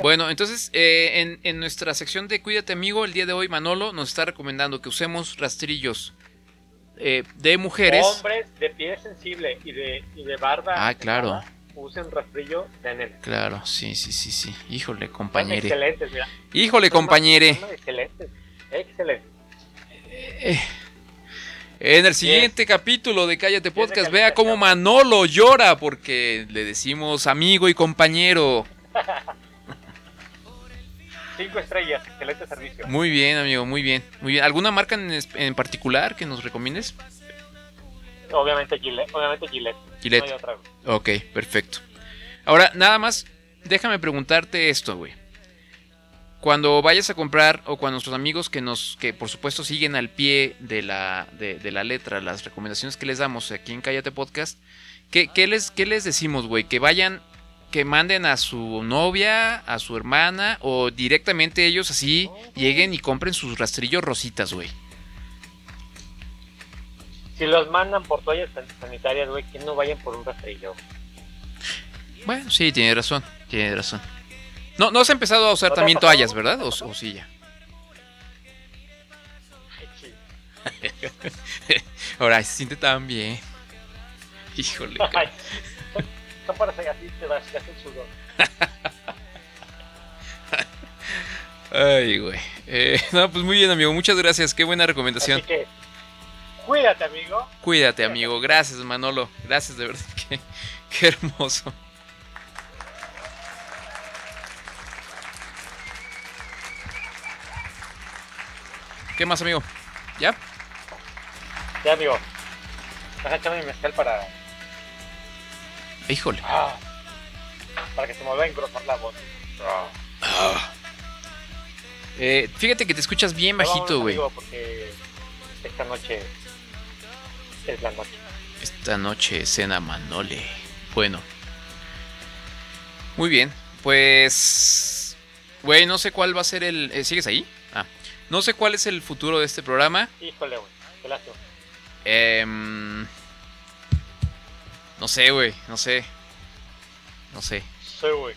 Bueno, entonces, eh, en, en nuestra sección de Cuídate Amigo, el día de hoy Manolo nos está recomendando que usemos rastrillos eh, de mujeres. Hombres de piel sensible y de, y de barba. Ah, claro. Usen rastrillo de nene. Claro, sí, sí, sí, sí. Híjole, Son compañere. excelentes, mira. Híjole, compañere. Son excelentes. Excelentes. Eh, En el siguiente capítulo de Cállate Podcast, vea cómo Manolo llora porque le decimos amigo y compañero. Cinco estrellas, excelente servicio. Muy bien, amigo, muy bien. Muy bien. ¿Alguna marca en, en particular que nos recomiendes? Obviamente Gillette. Obviamente Gillette. Gillette. No hay otra. Ok, perfecto. Ahora, nada más, déjame preguntarte esto, güey. Cuando vayas a comprar, o cuando nuestros amigos que nos, que por supuesto siguen al pie de la, de, de la letra, las recomendaciones que les damos aquí en Cállate Podcast, ¿qué, qué les, qué les decimos, güey? Que vayan, que manden a su novia, a su hermana, o directamente ellos así lleguen y compren sus rastrillos rositas, güey. Si los mandan por toallas san- sanitarias, güey, que no vayan por un rastrillo. Bueno, sí, tiene razón, tiene razón. No, no has empezado a usar ¿No te también toallas, ¿verdad? O, o sí ya. Ahora se siente tan bien. Híjole. Ay, Son para hacer así, te vas a hacer sudor. Ay, güey. Eh, no, pues muy bien, amigo. Muchas gracias. Qué buena recomendación. Así que, cuídate, amigo. Cuídate, amigo. Gracias, Manolo. Gracias, de verdad. Qué, qué hermoso. ¿Qué más, amigo? ¿Ya? Ya, amigo. Vas a echarme mi mezcal para, Híjole. ah, para que se me vuelva a engrosar la voz. Ah. Eh, fíjate que te escuchas bien bajito, güey. Porque esta noche es la noche. Esta noche cena Manole. Bueno. Muy bien. Pues. Güey, no sé cuál va a ser el. eh, ¿Sigues ahí? No sé cuál es el futuro de este programa. Híjole, güey. Qué lástima. Em, no sé, güey. No sé. No sé. Sí, güey.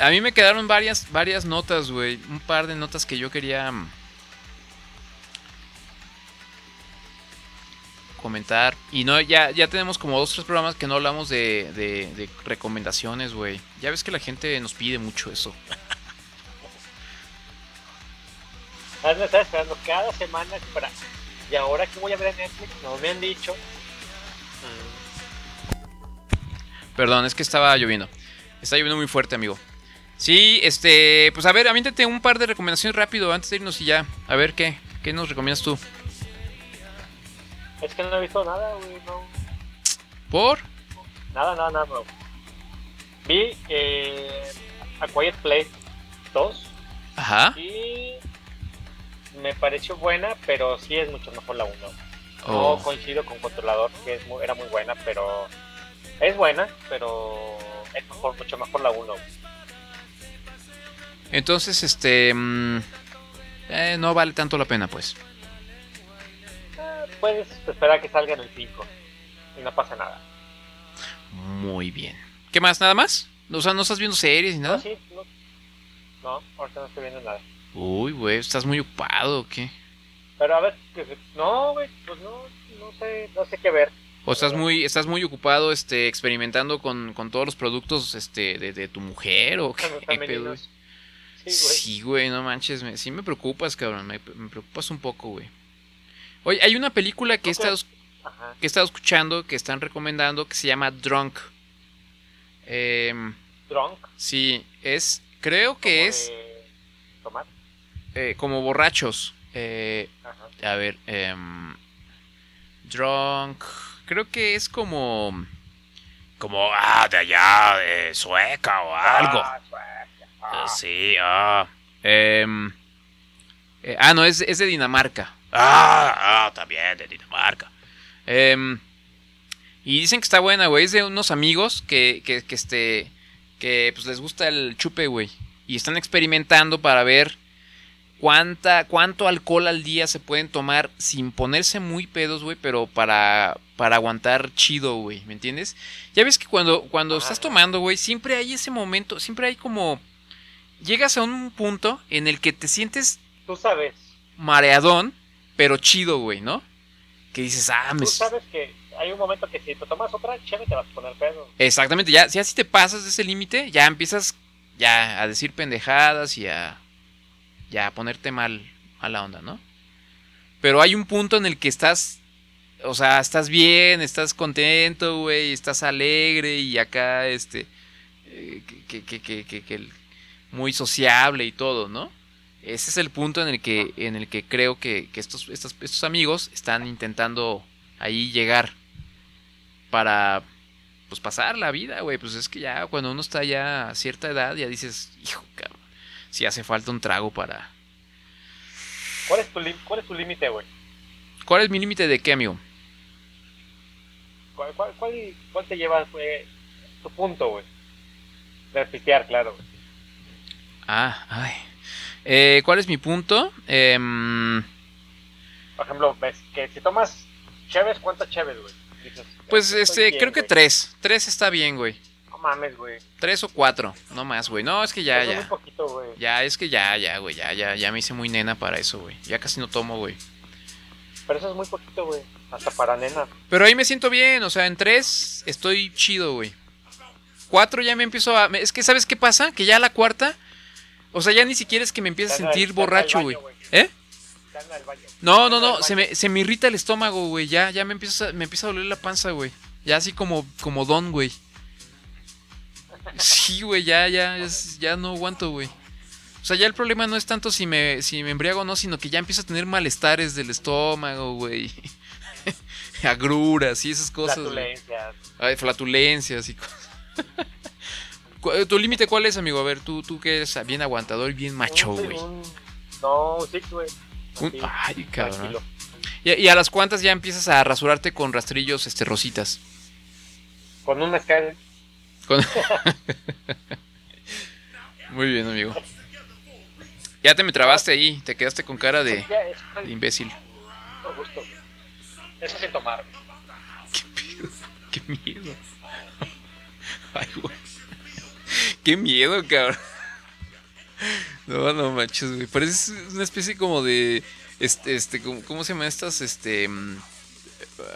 A mí me quedaron varias, varias notas, güey. Un par de notas que yo quería mm, comentar. Y no, ya, ya tenemos como dos, tres programas que no hablamos de, de- de recomendaciones, güey. Ya ves que la gente nos pide mucho eso. Me estaba esperando cada semana para... ¿Y ahora qué voy a ver en Netflix? No me han dicho. Perdón, es que estaba lloviendo. Está lloviendo muy fuerte, amigo. Sí, este, pues a ver, aviéntate un par de recomendaciones rápido antes de irnos y ya. A ver qué, qué nos recomiendas tú. Es que no he visto nada, güey. No. ¿Por? Nada, nada, nada nuevo. Vi eh, A Quiet Place 2 Ajá. y me pareció buena, pero sí es mucho mejor la 1. Oh. No coincido con Controlador, que es muy- era muy buena, pero es buena, pero es mejor, mucho mejor la 1. Entonces, este, mm, eh, no vale tanto la pena, pues. Puedes esperar que salga en el 5 y no pasa nada. Muy bien. ¿Qué más? ¿Nada más? O sea, ¿no estás viendo series ni nada? No, sí, no, no, ahorita no estoy viendo nada. Uy, güey, ¿estás muy ocupado o qué? Pero a ver, no, güey, pues no, no sé, no sé qué ver. ¿O estás muy, estás muy ocupado, este, experimentando con, con todos los productos, este, de, de tu mujer o qué pedo? Sí, güey. Sí, no manches, me, sí me preocupas, cabrón, me, me preocupas un poco, güey. Oye, hay una película que he, estado, Ajá. que he estado escuchando, que están recomendando, que se llama Drunk. Em, Drunk. sí, es, creo que es de. Eh, como borrachos. Eh, a ver, em, Drunk, creo que es como... Como, ah, de allá, de Sueca o algo. Ah, suerte. Ah, sí, ah. Em, eh, ah, no, es, es de Dinamarca. Ah, ah, también de Dinamarca. Em, y dicen que está buena, güey. Es de unos amigos que, que, que, este, que pues les gusta el chupe, güey. Y están experimentando para ver cuánta, cuánto alcohol al día se pueden tomar sin ponerse muy pedos, güey, pero para, para aguantar chido, güey. ¿Me entiendes? Ya ves que cuando, cuando estás tomando, güey, siempre hay ese momento, siempre hay como... Llegas a un punto en el que te sientes Tú sabes. mareadón, pero chido, güey, ¿no? que dices, ah, me... Tú sabes que hay un momento que si te tomas otra cheve te vas a poner pedo. Exactamente, ya, ya si te pasas de ese límite, ya empiezas ya a decir pendejadas y a ya ponerte mal a la onda, ¿no? Pero hay un punto en el que estás, o sea, estás bien, estás contento, güey, estás alegre y acá, este, eh, que, que, que, que, muy sociable y todo, ¿no? Ese es el punto en el que, en el que creo que, que estos, estos, estos amigos están intentando ahí llegar para pues pasar la vida, güey. Pues es que ya cuando uno está ya a cierta edad, ya dices, hijo, cabrón, si hace falta un trago para... ¿Cuál es tu cuál es tu límite, güey? ¿Cuál es mi límite de qué, amigo? ¿Cuál, cuál, cuál, cuál te lleva tu punto, güey? De pistear, claro. güey. Ah, ay. Eh, ¿Cuál es mi punto? Em, Por ejemplo, ves que si tomas cheves, ¿cuántas cheves, güey? Dices, pues este, bien, creo que güey. tres. Tres está bien, güey. Mames, güey. Tres o cuatro, no más, güey. No, es que ya, Eso es muy ya. poquito, güey. Ya, es que ya, ya, güey. Ya, ya, ya me hice muy nena para eso, güey. Ya casi no tomo, güey. Pero eso es muy poquito, güey. Hasta para nena. Pero ahí me siento bien, o sea, en tres estoy chido, güey. Cuatro ya me empiezo a... Es que, ¿sabes qué pasa? Que ya la cuarta... O sea, ya ni siquiera es que me empiece a sentir al borracho, güey. ¿Eh? No, no, no, se me, se me irrita el estómago, güey. Ya, ya me empieza, me empieza a doler la panza, güey. Ya así como, como don, güey. Sí, güey, ya, ya, es- ya no aguanto, güey. O sea, ya el problema no es tanto si me, si me embriago o no, sino que ya empiezo a tener malestares del estómago, güey. Agruras y esas cosas. Flatulencias. Ay, flatulencias y cosas. ¿Cu- ¿Tu límite cuál es, amigo? A ver, tú, tú que eres bien aguantador y bien macho, güey. No, six, güey. Ay, cabrón. ¿Y, y a las cuantas ya empiezas a rasurarte con rastrillos este, rositas? Con un mezcal. Con- Muy bien, amigo. Ya te me trabaste ahí, te quedaste con cara de, imbécil. gusto. Eso sin tomar. Qué miedo. Ay, güey. Qué miedo, cabrón. No, no manches, güey. Parece una especie como de. Este, este, ¿cómo, se llaman estas? Este. mm,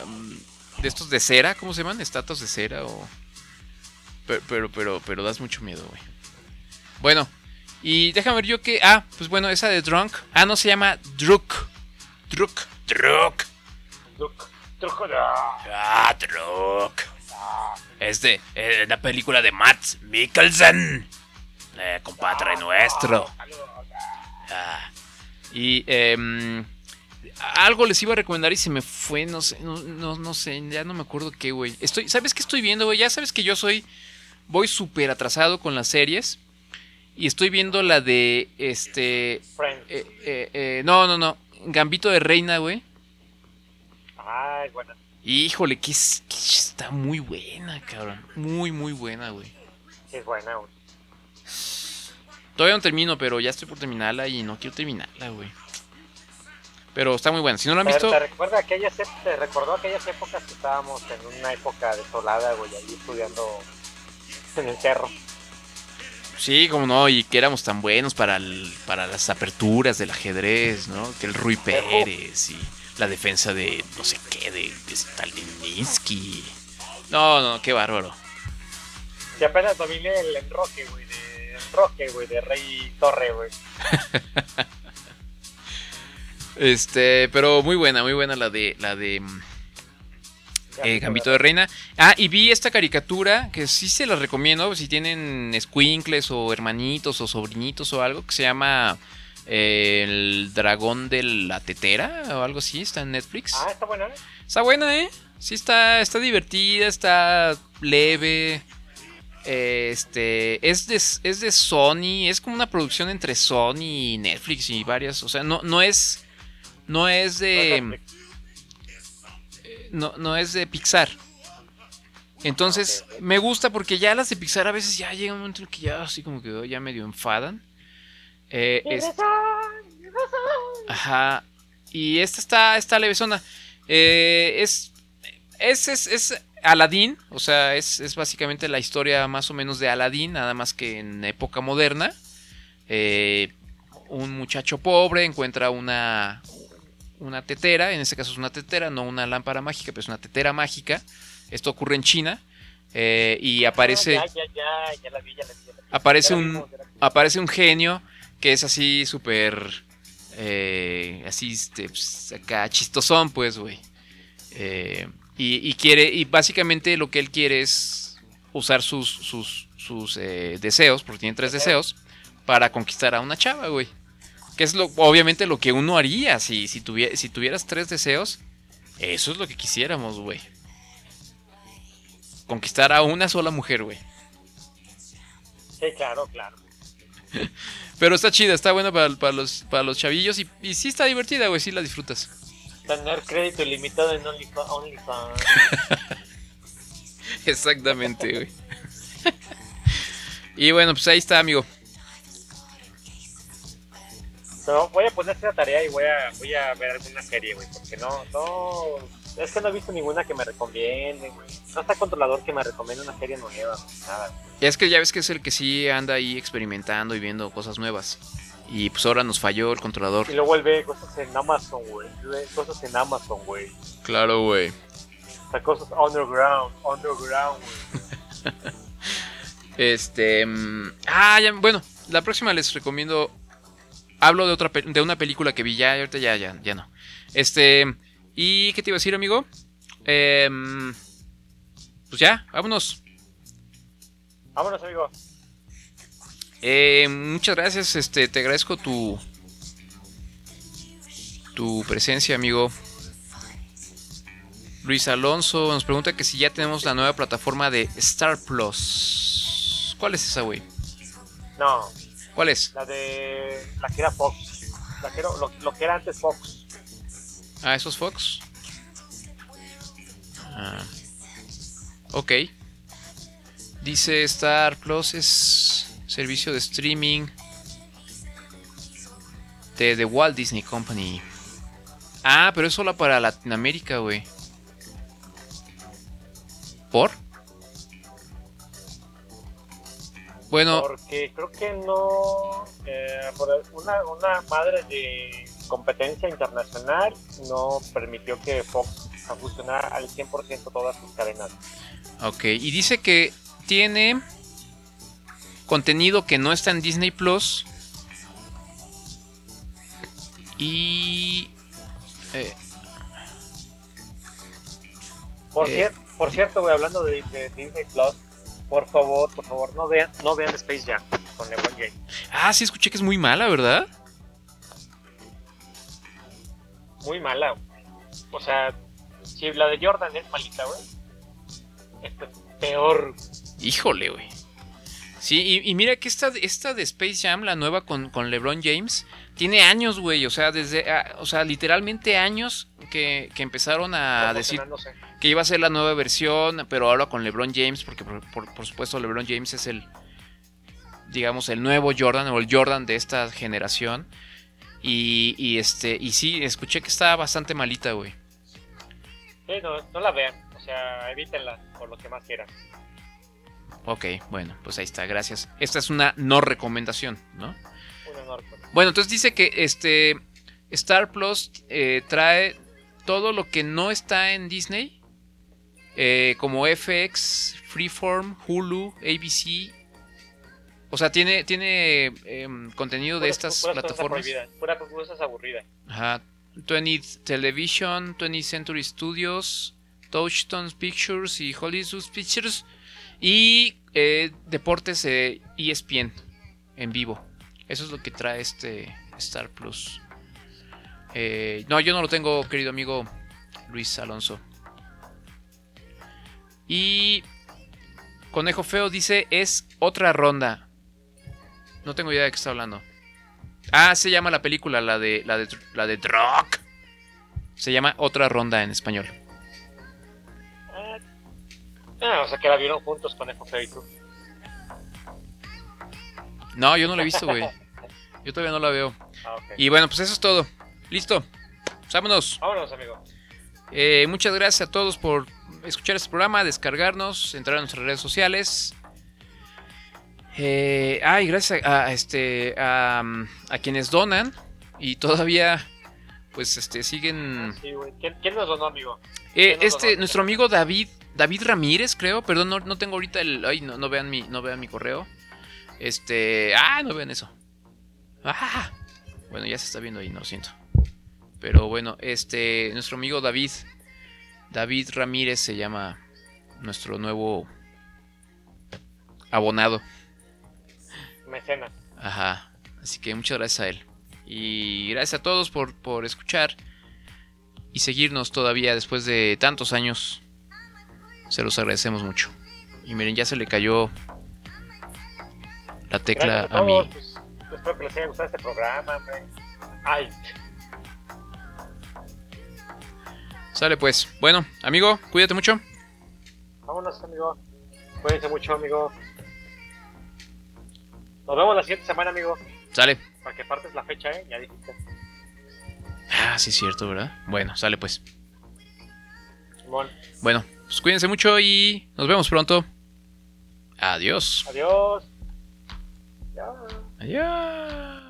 um, de estos de cera, ¿cómo se llaman? ¿Estatuas de cera o.? Pero, pero, pero, pero das mucho miedo, güey. Bueno, y déjame ver yo que. Ah, pues bueno, esa de Drunk. Ah, no se llama Druk. Druk. Druk. Truco. Truco. Ah, Druk. Es de eh, la película de Matt Mikkelsen. Eh, compadre nuestro. Ah, y em, algo les iba a recomendar y se me fue, no sé, no, no, no sé, ya no me acuerdo qué, güey. Estoy, ¿sabes qué estoy viendo, güey? Ya sabes que yo soy, voy súper atrasado con las series. Y estoy viendo la de, este... Friends. eh, eh, eh, no, no, no. Gambito de Reina, güey. Ay, bueno. Híjole, que, es- que está muy buena, cabrón. Muy, muy buena, güey. Es buena, güey. Todavía no termino, pero ya estoy por terminarla y no quiero terminarla, güey. Pero está muy buena. Si no la han Pero visto, ¿Te, recuerda aquellas, te recordó aquellas épocas que estábamos en una época desolada, güey, ahí estudiando en el cerro? sí, como no, y que éramos tan buenos para, el- para las aperturas del ajedrez, ¿no? Que el Rui Pérez y la defensa de no sé qué, de, de Stalininsky. No, no, qué bárbaro. Y apenas dominé el enroque, güey, de enroque, güey, de Rey Torre, güey. Este, pero muy buena, muy buena la de la de mm, eh, Gambito de Reina. Ah, y vi esta caricatura que sí se la recomiendo si tienen squinkles o hermanitos o sobrinitos o algo que se llama eh, El dragón de la tetera o algo así, está en Netflix. Ah, está buena, ¿eh? Está buena, ¿eh? Sí está está divertida, está leve. Este es de, es de Sony, es como una producción entre Sony y Netflix y varias, o sea, no, no es no es de no, no es de Pixar. Entonces, me gusta porque ya las de Pixar a veces ya llega un momento en que ya así como que ya medio enfadan. Eh, es- Ajá. Y esta está, está levesona. Eh, es, es, es, es Aladdin. O sea, es, es básicamente la historia más o menos de Aladdin. Nada más que en época moderna. Eh, un muchacho pobre encuentra una, una tetera, en este caso es una tetera, no una lámpara mágica, pero es una tetera mágica. Esto ocurre en China. eh, y aparece, aparece, un, aparece un genio que es así súper... eh, así, este, pues, acá chistosón, pues, güey. Eh, y, y quiere, y básicamente lo que él quiere es usar sus, sus, sus eh, deseos, porque tiene tres deseos, para conquistar a una chava, güey. Que es lo, obviamente lo que uno haría si, si, tuvie- si tuvieras tres deseos. Eso es lo que quisiéramos, güey. Conquistar a una sola mujer, güey. Sí, claro, claro. Pero está chida, está buena para, para los, para los chavillos y, y sí está divertida, güey, sí la disfrutas. Tener crédito ilimitado en OnlyFans. OnlyFans. Exactamente, güey. y bueno, pues ahí está, amigo. Pero voy a poner esa tarea y voy a, voy a ver alguna serie, güey. Porque no, no. Es que no he visto ninguna que me recomiende, güey. No está controlador que me recomiende una serie nueva, nada. Es que ya ves que es el que sí anda ahí experimentando y viendo cosas nuevas. Y pues ahora nos falló el controlador. Y luego él ve cosas en Amazon, güey. Cosas en Amazon, güey. Claro, güey. O sea, cosas underground, underground, güey. Este. mm, Ah, ya, bueno, la próxima les recomiendo. Hablo de otra de una película que vi ya, ahorita ya, ya, ya no. Este. ¿Y qué te iba a decir, amigo? Em, pues ya, vámonos. Vámonos, amigo. Eh, muchas gracias, este, te agradezco tu. Tu presencia, amigo. Luis Alonso nos pregunta que si ya tenemos la nueva plataforma de Star Plus. ¿Cuál es esa, güey? No, ¿Cuál es? la de. La que era Fox. La que era, lo, lo que era antes Fox. Ah, esos Fox. Ah. Ok. Dice Star Plus es servicio de streaming de The Walt Disney Company. Ah, pero es solo para Latinoamérica, güey. Bueno, Porque creo que no. eh, por una, una madre de competencia internacional no permitió que Fox funcionara al 100% todas sus cadenas. ok. Y dice que tiene contenido que no está en Disney Plus. Y... eh, Por, Eh. cier- por cierto, güey, hablando de, de Disney Plus, por favor, por favor, no vean, no vean Space Jam con LeBron James. ah, sí escuché que es muy mala, ¿verdad? Muy mala. O sea, si la de Jordan es malita, güey. Esta es peor. Híjole, güey. Sí, y, y mira que esta, esta de Space Jam, la nueva con, con LeBron James, tiene años, güey. O sea, desde. ah, o sea, literalmente años que, que empezaron a decir que iba a ser la nueva versión, pero ahora con LeBron James, porque por, por- por supuesto LeBron James es el, digamos, el nuevo Jordan o el Jordan de esta generación. Y, y este, y sí, escuché que está bastante malita, güey. Sí, no, no la vean. O sea, evítenla por lo que más quieran. Ok, bueno, pues ahí está, gracias. Esta es una no recomendación, ¿no? Un honor. pues. Bueno, entonces dice que este Star Plus eh, trae todo lo que no está en Disney, eh, como FX, Freeform, Hulu, ABC. O sea, tiene, tiene em, contenido de estas puras plataformas. Puras cosas aburridas. Ajá. 20th Television, 20th Century Studios, Touchstone Pictures y Hollywood Pictures. Y eh, deportes eh, ESPN en vivo. Eso es lo que trae este Star Plus. Eh, no, yo no lo tengo, querido amigo Luis Alonso. Y Conejo Feo dice es otra ronda. No tengo idea de qué está hablando. Ah, se llama la película, la de la de la de Drock. Se llama Otra ronda en español. Ah, o sea que la vieron juntos con Ejo Feo y tú. No, yo no la he visto, güey. Yo todavía no la veo. Ah. Y bueno, pues eso es todo. Listo. Pues vámonos. Vámonos, amigo. Eh, muchas gracias a todos por escuchar este programa, descargarnos, entrar a nuestras redes sociales. Eh, ay, gracias a, a este a, a quienes donan y todavía pues este siguen Sí, güey. ¿Quién, quién nos donó, amigo? Eh, ¿Quién nos este, donó? nuestro amigo David, David Ramírez, creo, perdón, no, no tengo ahorita el, ay, no, no vean mi, no vean mi correo. Este, ah, no vean eso. Ah, bueno, ya se está viendo ahí, no lo siento. Pero bueno, este, nuestro amigo David, David Ramírez se llama nuestro nuevo abonado. Mecenas. Ajá. Así que muchas gracias a él. Y gracias a todos por, por escuchar y seguirnos todavía después de tantos años. Se los agradecemos mucho. Y miren, ya se le cayó la tecla a mí. pues, espero que les haya gustado este programa. Ay, Sale pues. Bueno, amigo, cuídate mucho. vámonos, amigo. Cuídense mucho, amigo. Nos vemos la siguiente semana, amigo. Sale. Para que partes la fecha, ¿eh? Ya dijiste. Ah, sí es cierto, ¿verdad? Bueno, sale pues. Simón. Bueno, pues cuídense mucho y nos vemos pronto. Adiós. Adiós. Ya. Adiós.